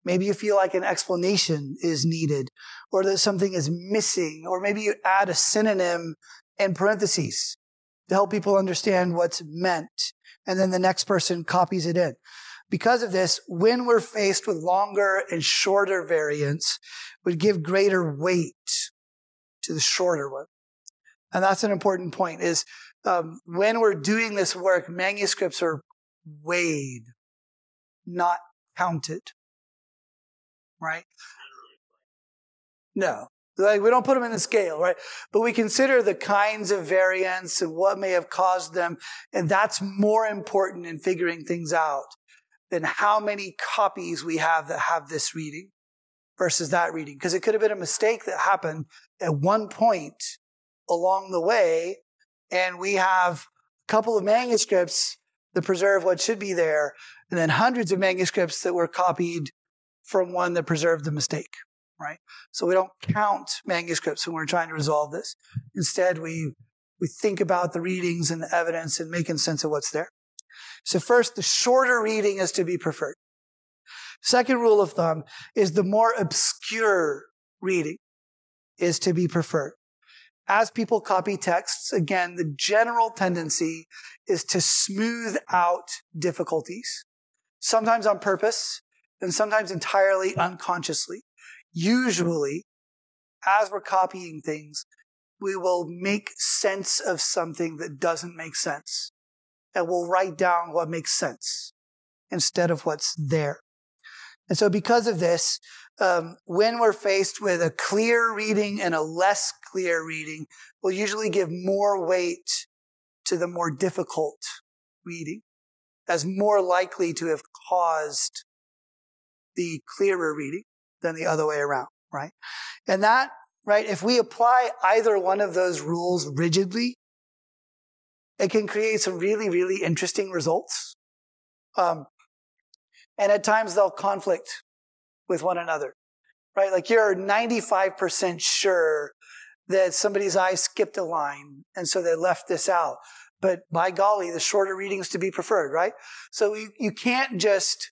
[SPEAKER 1] Maybe you feel like an explanation is needed or that something is missing, or maybe you add a synonym in parentheses to help people understand what's meant. And then the next person copies it in. Because of this, when we're faced with longer and shorter variants, we give greater weight to the shorter one. And that's an important point is um, when we're doing this work, manuscripts are weighed, not counted. Right? No. Like we don't put them in the scale, right? But we consider the kinds of variants and what may have caused them. And that's more important in figuring things out than how many copies we have that have this reading versus that reading. Because it could have been a mistake that happened at one point along the way. And we have a couple of manuscripts that preserve what should be there, and then hundreds of manuscripts that were copied from one that preserved the mistake, right? So we don't count manuscripts when we're trying to resolve this. Instead, we, we think about the readings and the evidence and making sense of what's there. So first, the shorter reading is to be preferred. Second rule of thumb is the more obscure reading is to be preferred. As people copy texts, again, the general tendency is to smooth out difficulties, sometimes on purpose and sometimes entirely unconsciously. Usually, as we're copying things, we will make sense of something that doesn't make sense and we'll write down what makes sense instead of what's there. And so because of this, um, when we're faced with a clear reading and a less clear reading, we'll usually give more weight to the more difficult reading as more likely to have caused the clearer reading than the other way around, right? And that, right, if we apply either one of those rules rigidly, it can create some really, really interesting results. Um, and at times they'll conflict with one another, right? Like you're 95% sure that somebody's eye skipped a line. And so they left this out. But by golly, the shorter readings to be preferred, right? So you, you can't just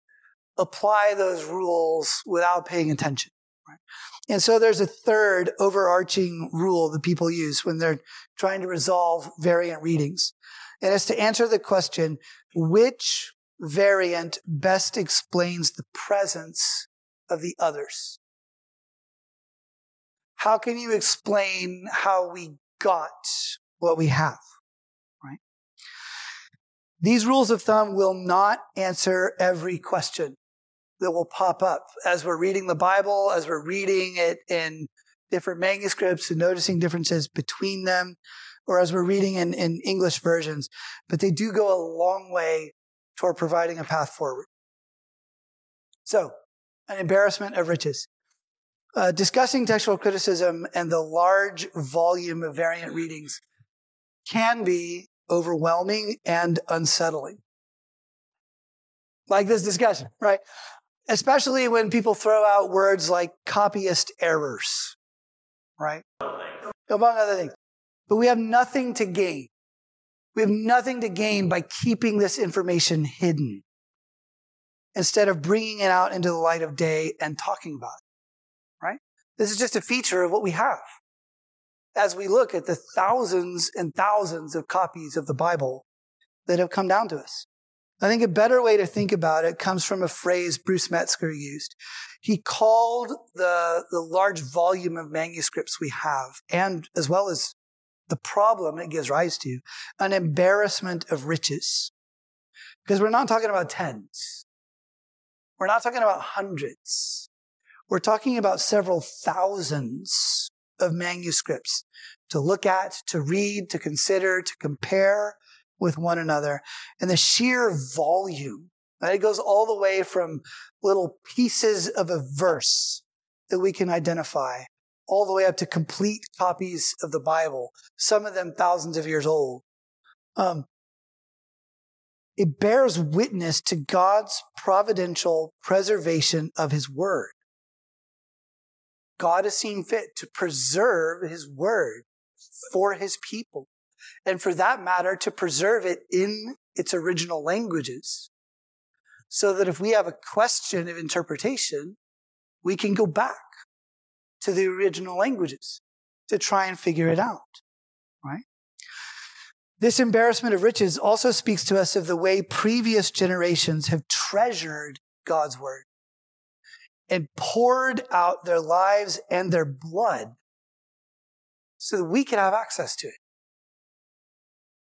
[SPEAKER 1] apply those rules without paying attention. Right? And so there's a third overarching rule that people use when they're trying to resolve variant readings. And it's to answer the question, which variant best explains the presence of the others? How can you explain how we got what we have? Right? These rules of thumb will not answer every question that will pop up as we're reading the Bible, as we're reading it in different manuscripts and noticing differences between them, or as we're reading in, in English versions, but they do go a long way toward providing a path forward. So, an embarrassment of riches. Uh, discussing textual criticism and the large volume of variant readings can be overwhelming and unsettling. Like this discussion, right? Especially when people throw out words like copyist errors, right? Among other things. But we have nothing to gain. We have nothing to gain by keeping this information hidden instead of bringing it out into the light of day and talking about it, right? This is just a feature of what we have. As we look at the thousands and thousands of copies of the Bible that have come down to us. I think a better way to think about it comes from a phrase Bruce Metzger used. He called the, the large volume of manuscripts we have, and as well as the problem it gives rise to, an embarrassment of riches. Because we're not talking about tens. We're not talking about hundreds. We're talking about several thousands of manuscripts to look at, to read, to consider, to compare with one another. And the sheer volume, right? it goes all the way from little pieces of a verse that we can identify all the way up to complete copies of the Bible, some of them thousands of years old. Um, it bears witness to God's providential preservation of his word. God has seen fit to preserve his word for his people. And for that matter, to preserve it in its original languages. So that if we have a question of interpretation, we can go back to the original languages to try and figure it out, right? This embarrassment of riches also speaks to us of the way previous generations have treasured God's word and poured out their lives and their blood so that we could have access to it.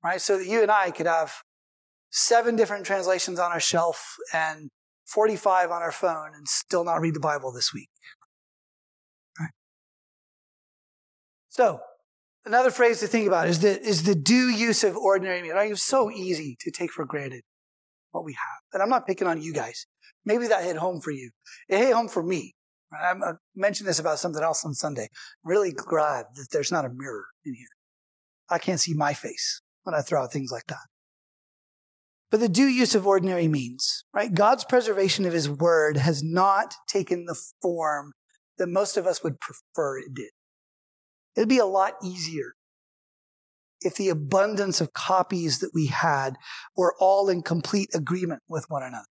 [SPEAKER 1] Right? So that you and I could have seven different translations on our shelf and 45 on our phone and still not read the Bible this week. Right? So, another phrase to think about is the, is the due use of ordinary means. Right? It's so easy to take for granted what we have. And I'm not picking on you guys. Maybe that hit home for you. It hit home for me. I mentioned this about something else on Sunday. I'm really glad that there's not a mirror in here. I can't see my face when I throw out things like that. But the due use of ordinary means, right? God's preservation of his word has not taken the form that most of us would prefer it did. It'd be a lot easier if the abundance of copies that we had were all in complete agreement with one another.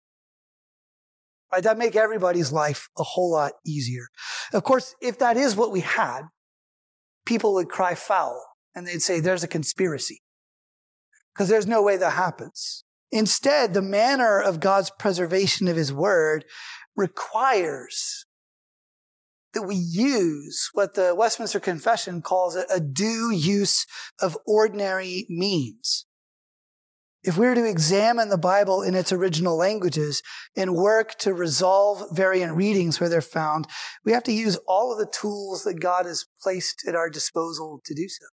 [SPEAKER 1] Right? That'd make everybody's life a whole lot easier. Of course, if that is what we had, people would cry foul and they'd say there's a conspiracy because there's no way that happens. Instead, the manner of God's preservation of his word requires that we use what the Westminster Confession calls a, due use of ordinary means. If we were to examine the Bible in its original languages and work to resolve variant readings where they're found, we have to use all of the tools that God has placed at our disposal to do so.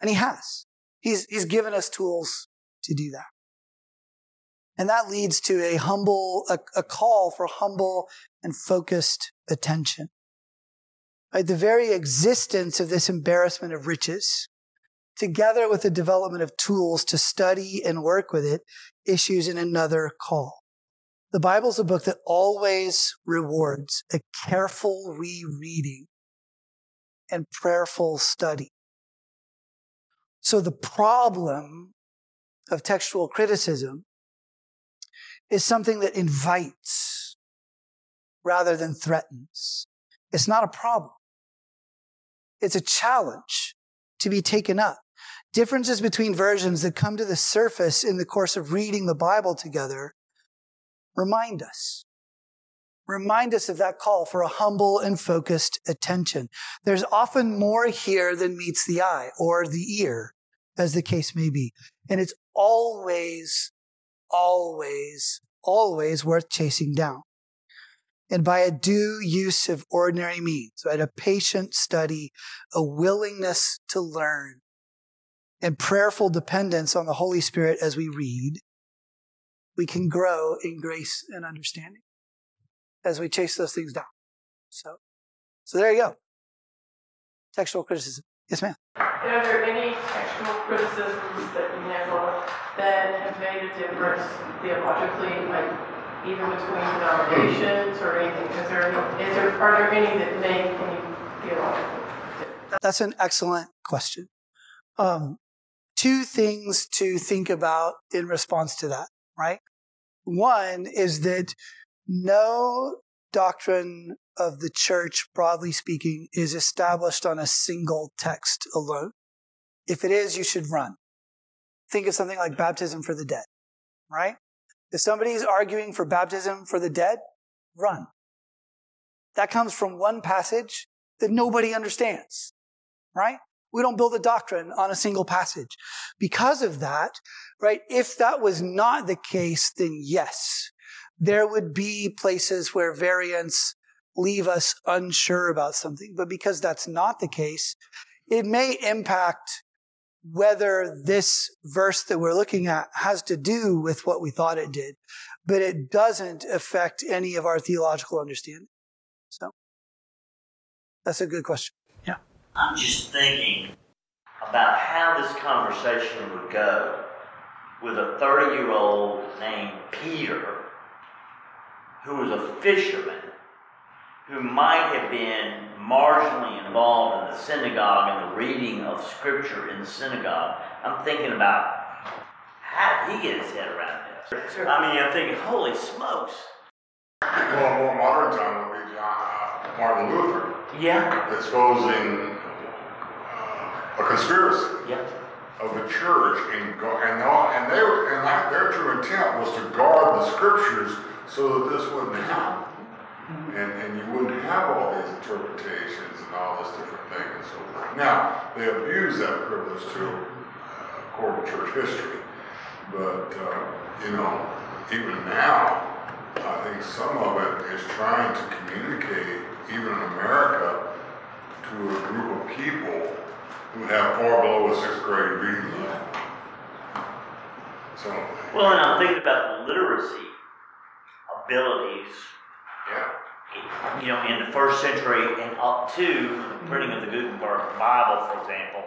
[SPEAKER 1] And He has. He's, he's given us tools to do that. And that leads to a humble, a, a call for humble and focused attention. Right? The very existence of this embarrassment of riches, together with the development of tools to study and work with it, issues in another call. The Bible's a book that always rewards a careful rereading and prayerful study. So the problem of textual criticism is something that invites rather than threatens. It's not a problem. It's a challenge to be taken up. Differences between versions that come to the surface in the course of reading the Bible together remind us. Remind us of that call for a humble and focused attention. There's often more here than meets the eye or the ear, as the case may be. And it's always, always, always worth chasing down. and by a due use of ordinary means, right? A patient study, a willingness to learn, and prayerful dependence on the Holy Spirit as we read, we can grow in grace and understanding as we chase those things down. So, so there you go. Textual criticism. Yes, ma'am.
[SPEAKER 2] Are there any textual criticisms that you know that have made a difference theologically, like even between denominations or anything? Is there, any, is there are there any that make any theological difference?
[SPEAKER 1] That's an excellent question. Um, two things to think about in response to that, right? One is that no doctrine of the church, broadly speaking, is established on a single text alone. If it is, you should run. Think of something like baptism for the dead, right? If somebody is arguing for baptism for the dead, run. That comes from one passage that nobody understands, right? We don't build a doctrine on a single passage. Because of that, right, if that was not the case, then yes, there would be places where variants leave us unsure about something. But because that's not the case, it may impact whether this verse that we're looking at has to do with what we thought it did, but it doesn't affect any of our theological understanding. So that's a good question. Yeah.
[SPEAKER 4] I'm just thinking about how this conversation would go with a 30 year old named Peter who was a fisherman who might have been marginally involved in the synagogue and the reading of scripture in the synagogue. I'm thinking about how did he get his head around this? I mean, I'm thinking, holy smokes.
[SPEAKER 5] Well, more modern time would be John, uh, Martin Luther
[SPEAKER 4] Yeah,
[SPEAKER 5] exposing uh, a conspiracy
[SPEAKER 4] yeah,
[SPEAKER 5] of the church and and and they were, and like their true intent was to guard the scriptures so that this wouldn't happen. And, and you wouldn't have all these interpretations and all this different thing and so forth. Now, they abuse that privilege too, uh, according to church history. But, uh, you know, even now, I think some of it is trying to communicate, even in America, to a group of people who have far below a sixth grade reading level. So,
[SPEAKER 4] Well, and I'm thinking about the literacy abilities,
[SPEAKER 5] yeah.
[SPEAKER 4] you know, in the first century and up to the printing of the Gutenberg Bible, for example.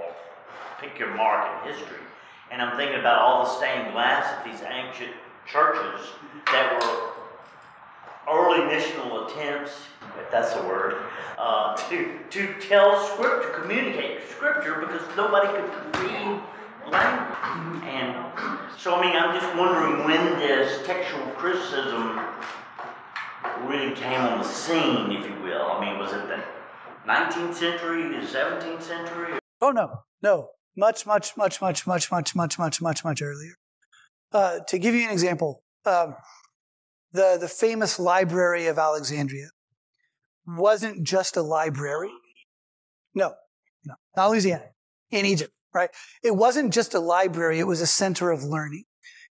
[SPEAKER 4] Pick your mark in history. And I'm thinking about all the stained glass of these ancient churches that were early missional attempts, if that's a word, uh, to, to tell scripture, communicate scripture because nobody could read language. And so, I mean, I'm just wondering when this textual criticism really came on the scene, if you will. I mean, was it the 19th century, the 17th century?
[SPEAKER 1] Oh, no, no. Much, much, much, much, much, much, much, much, much, much earlier. Uh, to give you an example, um, the, the famous Library of Alexandria wasn't just a library. No, no, not Louisiana, in Egypt, right? It wasn't just a library, it was a center of learning.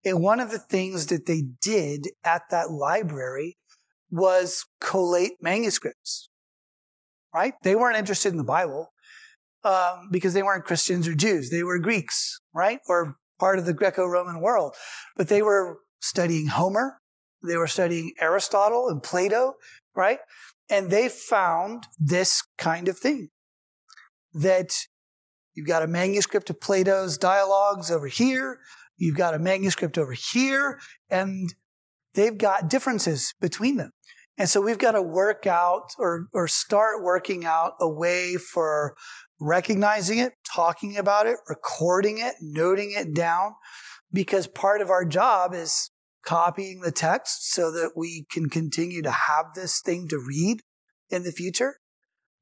[SPEAKER 1] And one of the things that they did at that library was collate manuscripts, right? They weren't interested in the Bible um, because they weren't Christians or Jews. They were Greeks, right? Or part of the Greco Roman world. But they were studying Homer, they were studying Aristotle and Plato, right? And they found this kind of thing that you've got a manuscript of Plato's dialogues over here, you've got a manuscript over here, and they've got differences between them. And so we've got to work out or, or start working out a way for recognizing it, talking about it, recording it, noting it down, because part of our job is copying the text so that we can continue to have this thing to read in the future,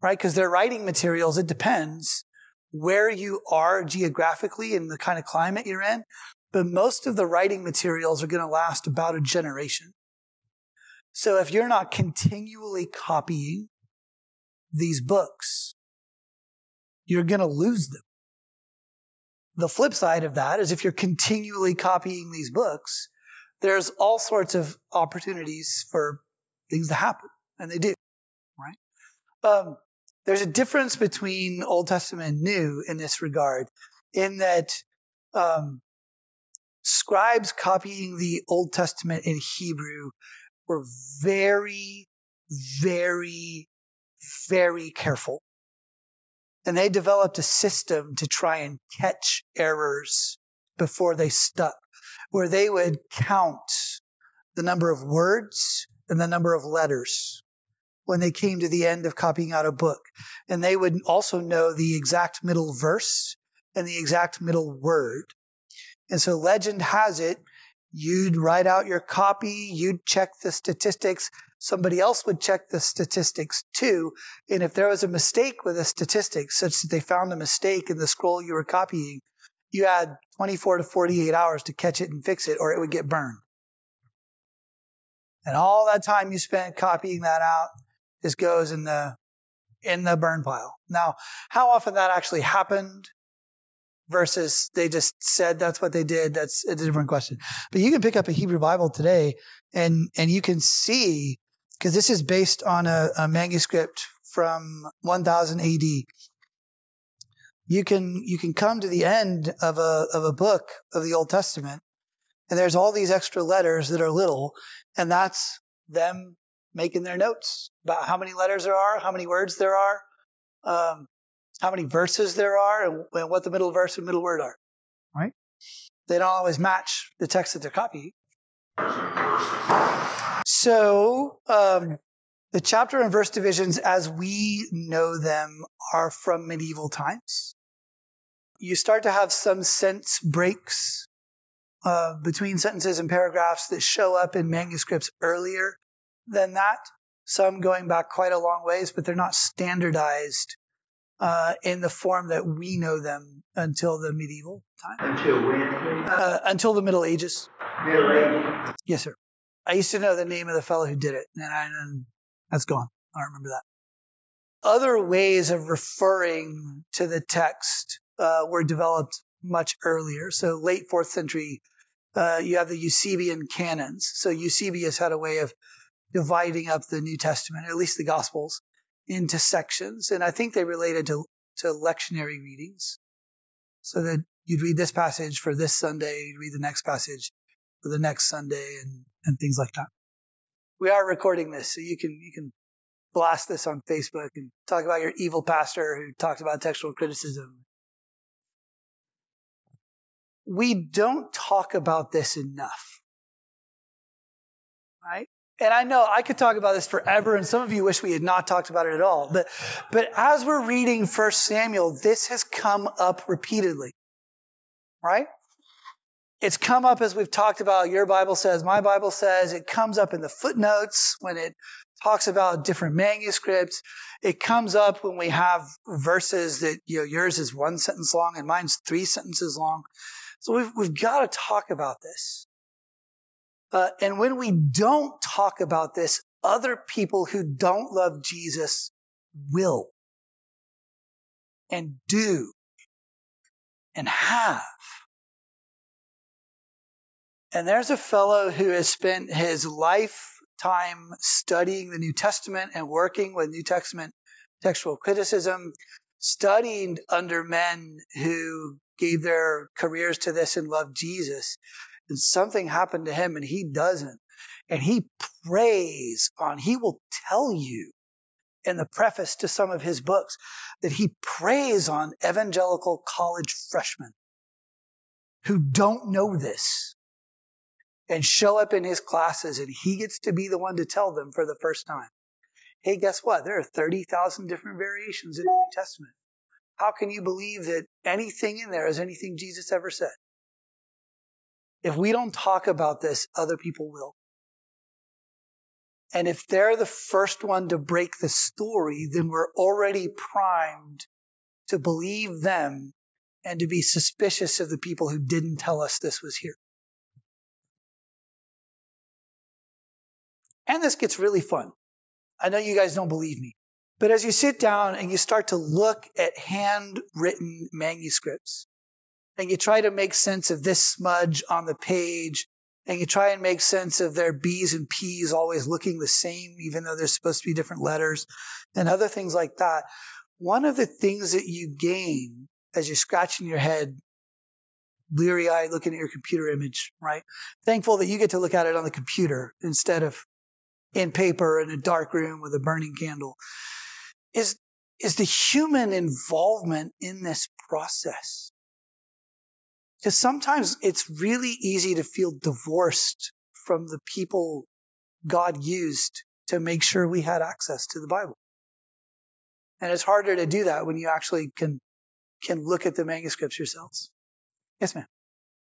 [SPEAKER 1] right? Because they're writing materials. It depends where you are geographically and the kind of climate you're in. But most of the writing materials are going to last about a generation. So if you're not continually copying these books, you're going to lose them. The flip side of that is if you're continually copying these books, there's all sorts of opportunities for things to happen, and they do, right? Um, there's a difference between Old Testament and New in this regard, in that um, scribes copying the Old Testament in Hebrew were very, very, very careful. And they developed a system to try and catch errors before they stuck, where they would count the number of words and the number of letters when they came to the end of copying out a book. And they would also know the exact middle verse and the exact middle word. And so legend has it, you'd write out your copy, you'd check the statistics, somebody else would check the statistics too. And if there was a mistake with a statistic, such that they found a mistake in the scroll you were copying, you had 24 to 48 hours to catch it and fix it, or it would get burned. And all that time you spent copying that out just goes in the in the burn pile. Now, how often that actually happened versus they just said that's what they did, that's a different question. But you can pick up a Hebrew Bible today and and you can see because this is based on a, a manuscript from 1000 AD. You can you can come to the end of a of a book of the Old Testament and there's all these extra letters that are little and that's them making their notes about how many letters there are, how many words there are, um, how many verses there are, and, and, what the middle verse and middle word are. Right? They don't always match the text that they're copying. So um, the chapter and verse divisions, as we know them, are from medieval times. You start to have some sense breaks uh, between sentences and paragraphs that show up in manuscripts earlier than that. Some going back quite a long ways, but they're not standardized uh, in the form that we know them until the medieval time.
[SPEAKER 6] Until when?
[SPEAKER 1] Uh, until the Middle Ages.
[SPEAKER 6] Middle Ages.
[SPEAKER 1] Yes, sir. I used to know the name of the fellow who did it, and, I, and that's gone. I don't remember that. Other ways of referring to the text uh, were developed much earlier. So late fourth century, uh, you have the Eusebian canons. So Eusebius had a way of dividing up the New Testament, at least the Gospels, into sections. And I think they related to, to lectionary readings. So that you'd read this passage for this Sunday, you'd read the next passage for the next Sunday and, and things like that. We are recording this, so you can, you can blast this on Facebook and talk about your evil pastor who talked about textual criticism. We don't talk about this enough. Right? and I know I could talk about this forever, and some of you wish we had not talked about it at all. But, but as we're reading First Samuel, this has come up repeatedly, right? It's come up as we've talked about. Your Bible says, my Bible says. It comes up in the footnotes when it talks about different manuscripts. It comes up when we have verses that you know yours is one sentence long and mine's three sentences long. So we've we've got to talk about this. Uh, and when we don't talk about this, other people who don't love Jesus will and do and have. And there's a fellow who has spent his lifetime studying the New Testament and working with New Testament textual criticism, studying under men who gave their careers to this and loved Jesus and something happened to him and he doesn't. And he preys on, he will tell you in the preface to some of his books that he preys on evangelical college freshmen who don't know this and show up in his classes and he gets to be the one to tell them for the first time. Hey, guess what? There are 30,000 different variations in the New Testament. How can you believe that anything in there is anything Jesus ever said? If we don't talk about this, other people will. And if they're the first one to break the story, then we're already primed to believe them and to be suspicious of the people who didn't tell us this was here. And this gets really fun. I know you guys don't believe me, but as you sit down and you start to look at handwritten manuscripts, and you try to make sense of this smudge on the page and you try and make sense of their B's and P's always looking the same, even though they're supposed to be different letters, and other things like that. One of the things that you gain as you're scratching your head, leery eyed looking at your computer image, right? Thankful that you get to look at it on the computer instead of in paper in a dark room with a burning candle, is, is the human involvement in this process. Because sometimes it's really easy to feel divorced from the people God used to make sure we had access to the Bible. And it's harder to do that when you actually can can look at the manuscripts yourselves. Yes, ma'am.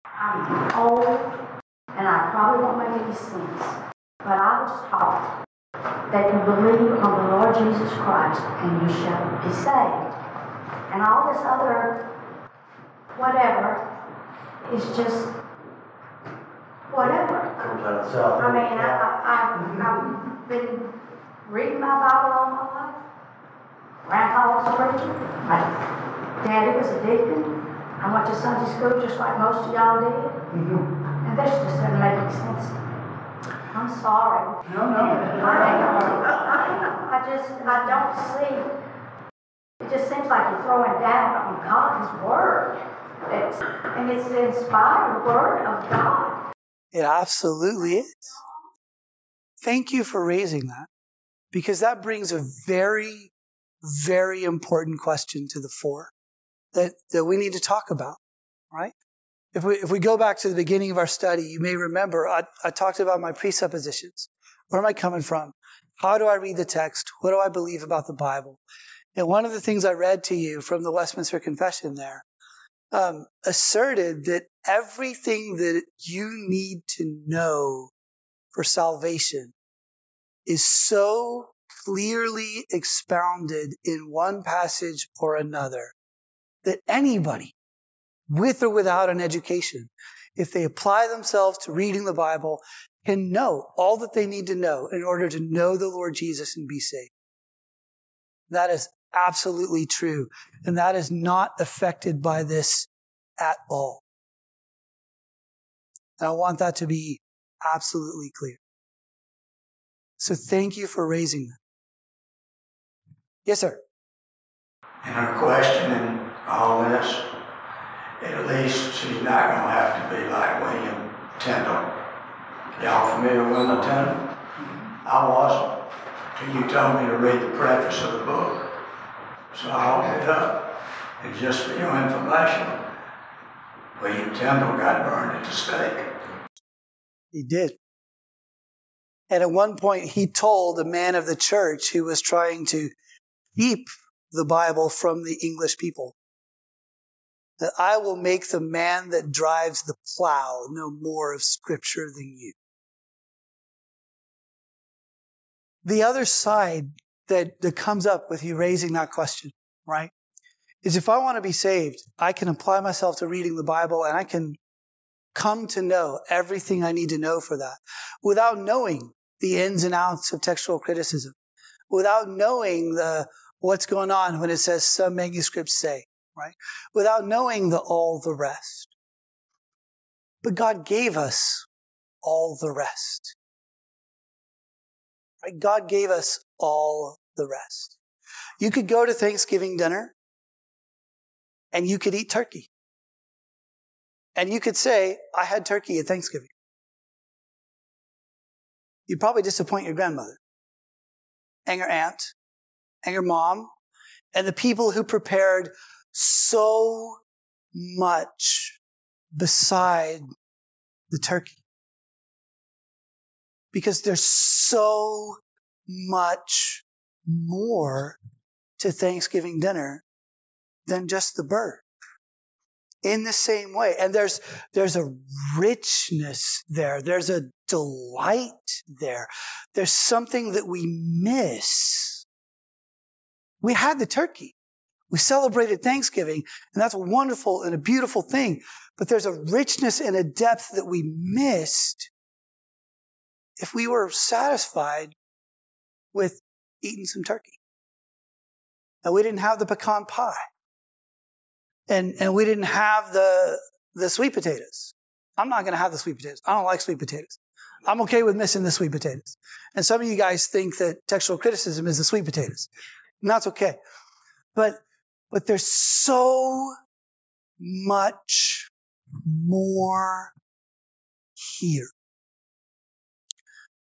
[SPEAKER 6] I'm old, and I probably won't make any sense, but I was taught that you believe on the Lord Jesus Christ and you shall be saved. And all this other whatever is just whatever.
[SPEAKER 7] Comes out of self.
[SPEAKER 6] I mean, I, I, I've, I've been reading my Bible all my life. Grandpa was a preacher. My daddy was a deacon. I went to Sunday school just like most of y'all did. Mm-hmm. And this just doesn't make any sense. I'm sorry.
[SPEAKER 7] No, no.
[SPEAKER 6] I, I just, I don't see. It just seems like you're throwing down on God's word. It's, and it's the inspired word of God.
[SPEAKER 1] It absolutely is. Thank you for raising that because that brings a very, very important question to the fore that, that we need to talk about, right? If we, if we go back to the beginning of our study, you may remember I, I talked about my presuppositions. Where am I coming from? How do I read the text? What do I believe about the Bible? And one of the things I read to you from the Westminster Confession there um, asserted that everything that you need to know for salvation is so clearly expounded in one passage or another that anybody, with or without an education, if they apply themselves to reading the Bible, can know all that they need to know in order to know the Lord Jesus and be saved. That is absolutely true. And that is not affected by this at all. And I want that to be absolutely clear. So thank you for raising that. Yes, sir.
[SPEAKER 7] In question questioning all this, at least she's not going to have to be like William Tyndale. Y'all familiar with William Tyndale? I wasn't till you told me to read the preface of the book. So I opened it up, and just for your information, William Tyndale got burned at the stake.
[SPEAKER 1] He did. And at one point, he told a man of the church who was trying to keep the Bible from the English people that I will make the man that drives the plow know more of Scripture than you. The other side that, that comes up with you raising that question, right? Is if I want to be saved, I can apply myself to reading the Bible and I can come to know everything I need to know for that without knowing the ins and outs of textual criticism, without knowing the what's going on when it says some manuscripts say, right? Without knowing the all the rest. But God gave us all the rest. Right? God gave us all the rest. You could go to Thanksgiving dinner and you could eat turkey. And you could say, I had turkey at Thanksgiving. You'd probably disappoint your grandmother and your aunt and your mom and the people who prepared so much beside the turkey. Because there's so much more to Thanksgiving dinner than just the bird. In the same way. And there's, there's a richness there. There's a delight there. There's something that we miss. We had the turkey. We celebrated Thanksgiving, and that's a wonderful and a beautiful thing. But there's a richness and a depth that we missed if we were satisfied with eating some turkey. And we didn't have the pecan pie. And, and we didn't have the, the sweet potatoes. I'm not going to have the sweet potatoes. I don't like sweet potatoes. I'm okay with missing the sweet potatoes. And some of you guys think that textual criticism is the sweet potatoes. And that's okay. But, but there's so much more here.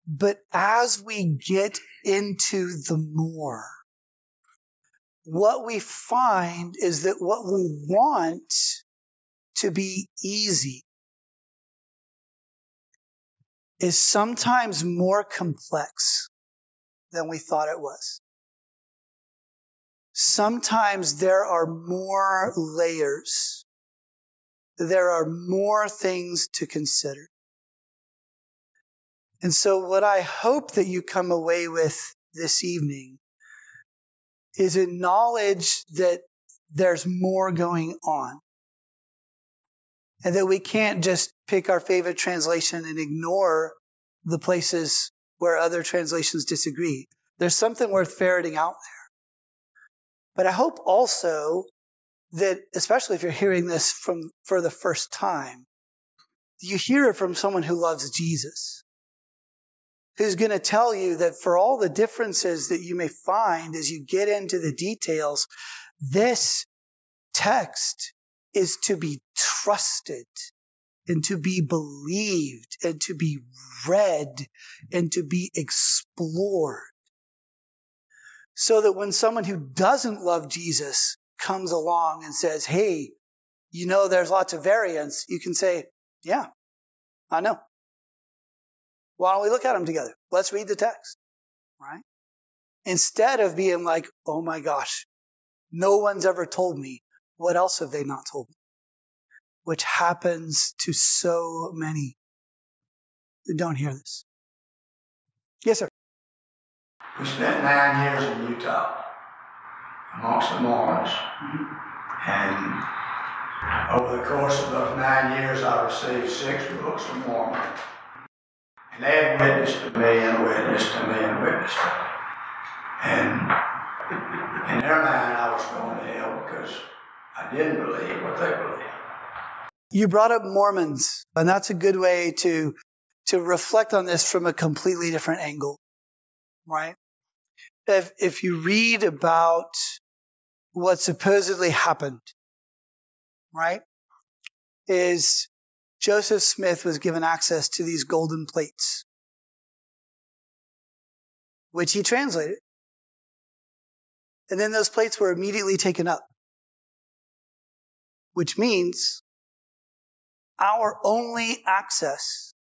[SPEAKER 1] But as we get into the more, what we find is that what we want to be easy is sometimes more complex than we thought it was. Sometimes there are more layers. There are more things to consider. And so what I hope that you come away with this evening is a knowledge that there's more going on. And that we can't just pick our favorite translation and ignore the places where other translations disagree. There's something worth ferreting out there. But I hope also that, especially if you're hearing this from, for the first time, you hear it from someone who loves Jesus who's going to tell you that for all the differences that you may find as you get into the details, this text is to be trusted and to be believed and to be read and to be explored. So that when someone who doesn't love Jesus comes along and says, Hey, you know, there's lots of variants, you can say, Yeah, I know. Why don't we look at them together? Let's read the text, right? Instead of being like, oh my gosh, no one's ever told me. What else have they not told me? Which happens to so many don't hear this. Yes, sir.
[SPEAKER 7] We spent nine years in Utah amongst the Mormons. And over the course of those nine years, I received six books from Mormon. And they had witnessed to me and witnessed to me and witnessed to me. And in their mind, I was going to hell because I didn't believe what they believed.
[SPEAKER 1] You brought up Mormons, and that's a good way to to reflect on this from a completely different angle, right? If if you read about what supposedly happened, right, is Joseph Smith was given access to these golden plates, which he translated. And then those plates were immediately taken up, which means our only access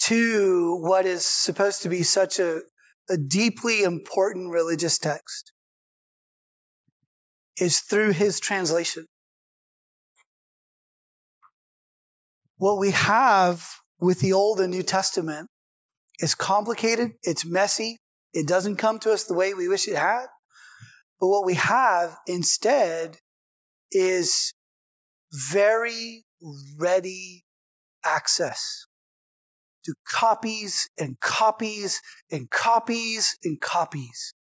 [SPEAKER 1] to what is supposed to be such a, a deeply important religious text is through his translation. What we have with the Old and New Testament is complicated, it's messy, it doesn't come to us the way we wish it had. But what we have instead is very ready access to copies and copies and copies and copies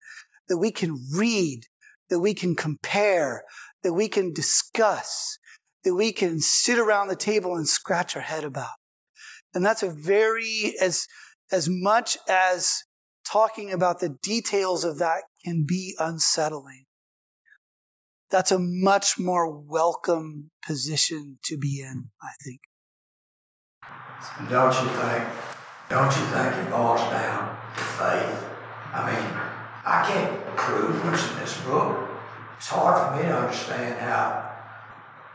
[SPEAKER 1] that we can read, that we can compare, that we can discuss, that we can sit around the table and scratch our head about. And that's a very, as, as much as talking about the details of that can be unsettling, that's a much more welcome position to be in, I think.
[SPEAKER 7] Don't you think, don't you think it boils down to faith? I mean, I can't prove what's in this book. It's hard for me to understand how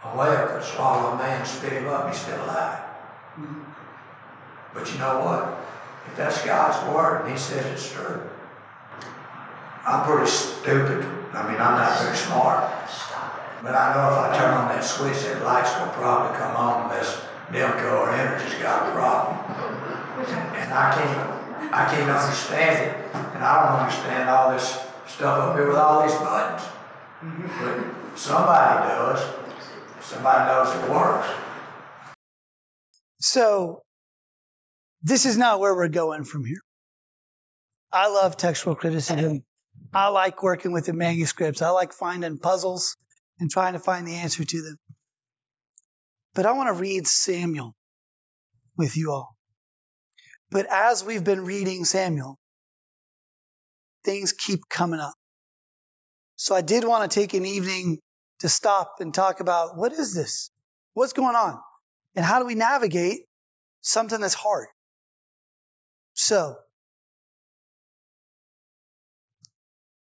[SPEAKER 7] a whale could swallow a man, spit him up, he's still alive. Mm-hmm. But you know what? If that's God's word and He says it's true, I'm pretty stupid. I mean, I'm not very smart. But I know if I turn on that switch, that light's going to probably come on unless Nilco or Entergy's got a problem. And, I can't, I can't understand it. And I don't understand all this stuff up here with all these buttons. But somebody does. Somebody knows it works.
[SPEAKER 1] So, this is not where we're going from here. I love textual criticism. I like working with the manuscripts. I like finding puzzles and trying to find the answer to them. But I want to read Samuel with you all. But as we've been reading Samuel, things keep coming up. So I did want to take an evening to stop and talk about what is this? What's going on? And how do we navigate something that's hard? So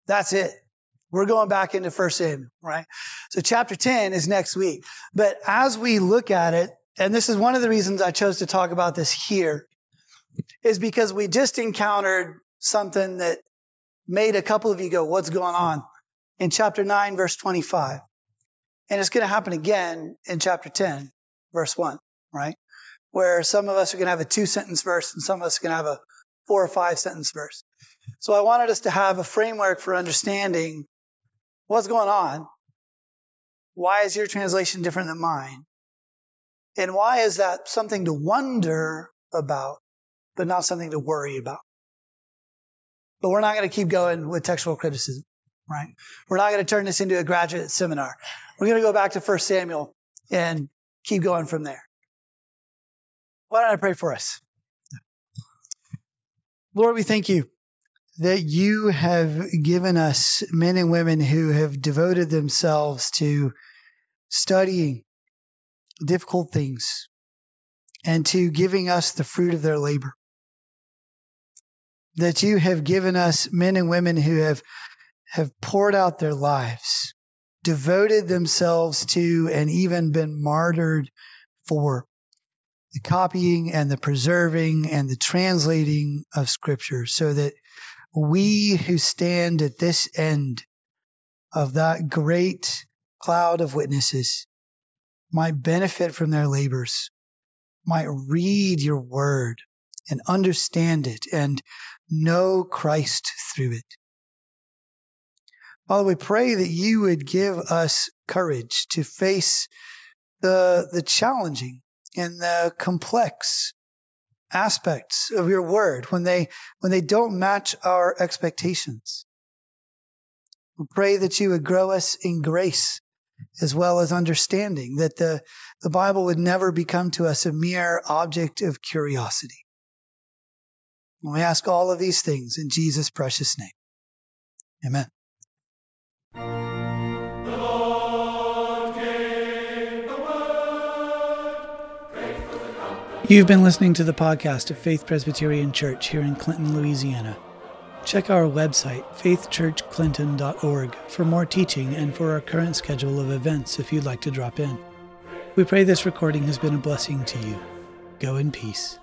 [SPEAKER 1] that's it. We're going back into First Samuel, right? So chapter 10 is next week. But as we look at it, and this is one of the reasons I chose to talk about this here, is because we just encountered something that made a couple of you go, what's going on? In chapter 9, verse 25. And it's going to happen again in chapter 10, verse 1, right? Where some of us are going to have a two sentence verse and some of us are going to have a four or five sentence verse. So I wanted us to have a framework for understanding what's going on. Why is your translation different than mine? And why is that something to wonder about, but not something to worry about? But we're not going to keep going with textual criticism, right? We're not going to turn this into a graduate seminar. We're going to go back to 1 Samuel and keep going from there. Why don't I pray for us? Lord, we thank you that you have given us men and women who have devoted themselves to studying difficult things and to giving us the fruit of their labor. That you have given us men and women who have have poured out their lives, devoted themselves to, and even been martyred for the copying and the preserving and the translating of Scripture, so that we who stand at this end of that great cloud of witnesses might benefit from their labors, might read your word and understand it and know Christ through it. Father, we pray that you would give us courage to face the, the challenging and the complex aspects of your word when they, when they don't match our expectations. We pray that you would grow us in grace as well as understanding that the, the Bible would never become to us a mere object of curiosity. And we ask all of these things in Jesus' precious name. Amen. You've been listening to the podcast of Faith Presbyterian Church here in Clinton, Louisiana. Check our website, faithchurchclinton.org, for more teaching and for our current schedule of events if you'd like to drop in. We pray this recording has been a blessing to you. Go in peace.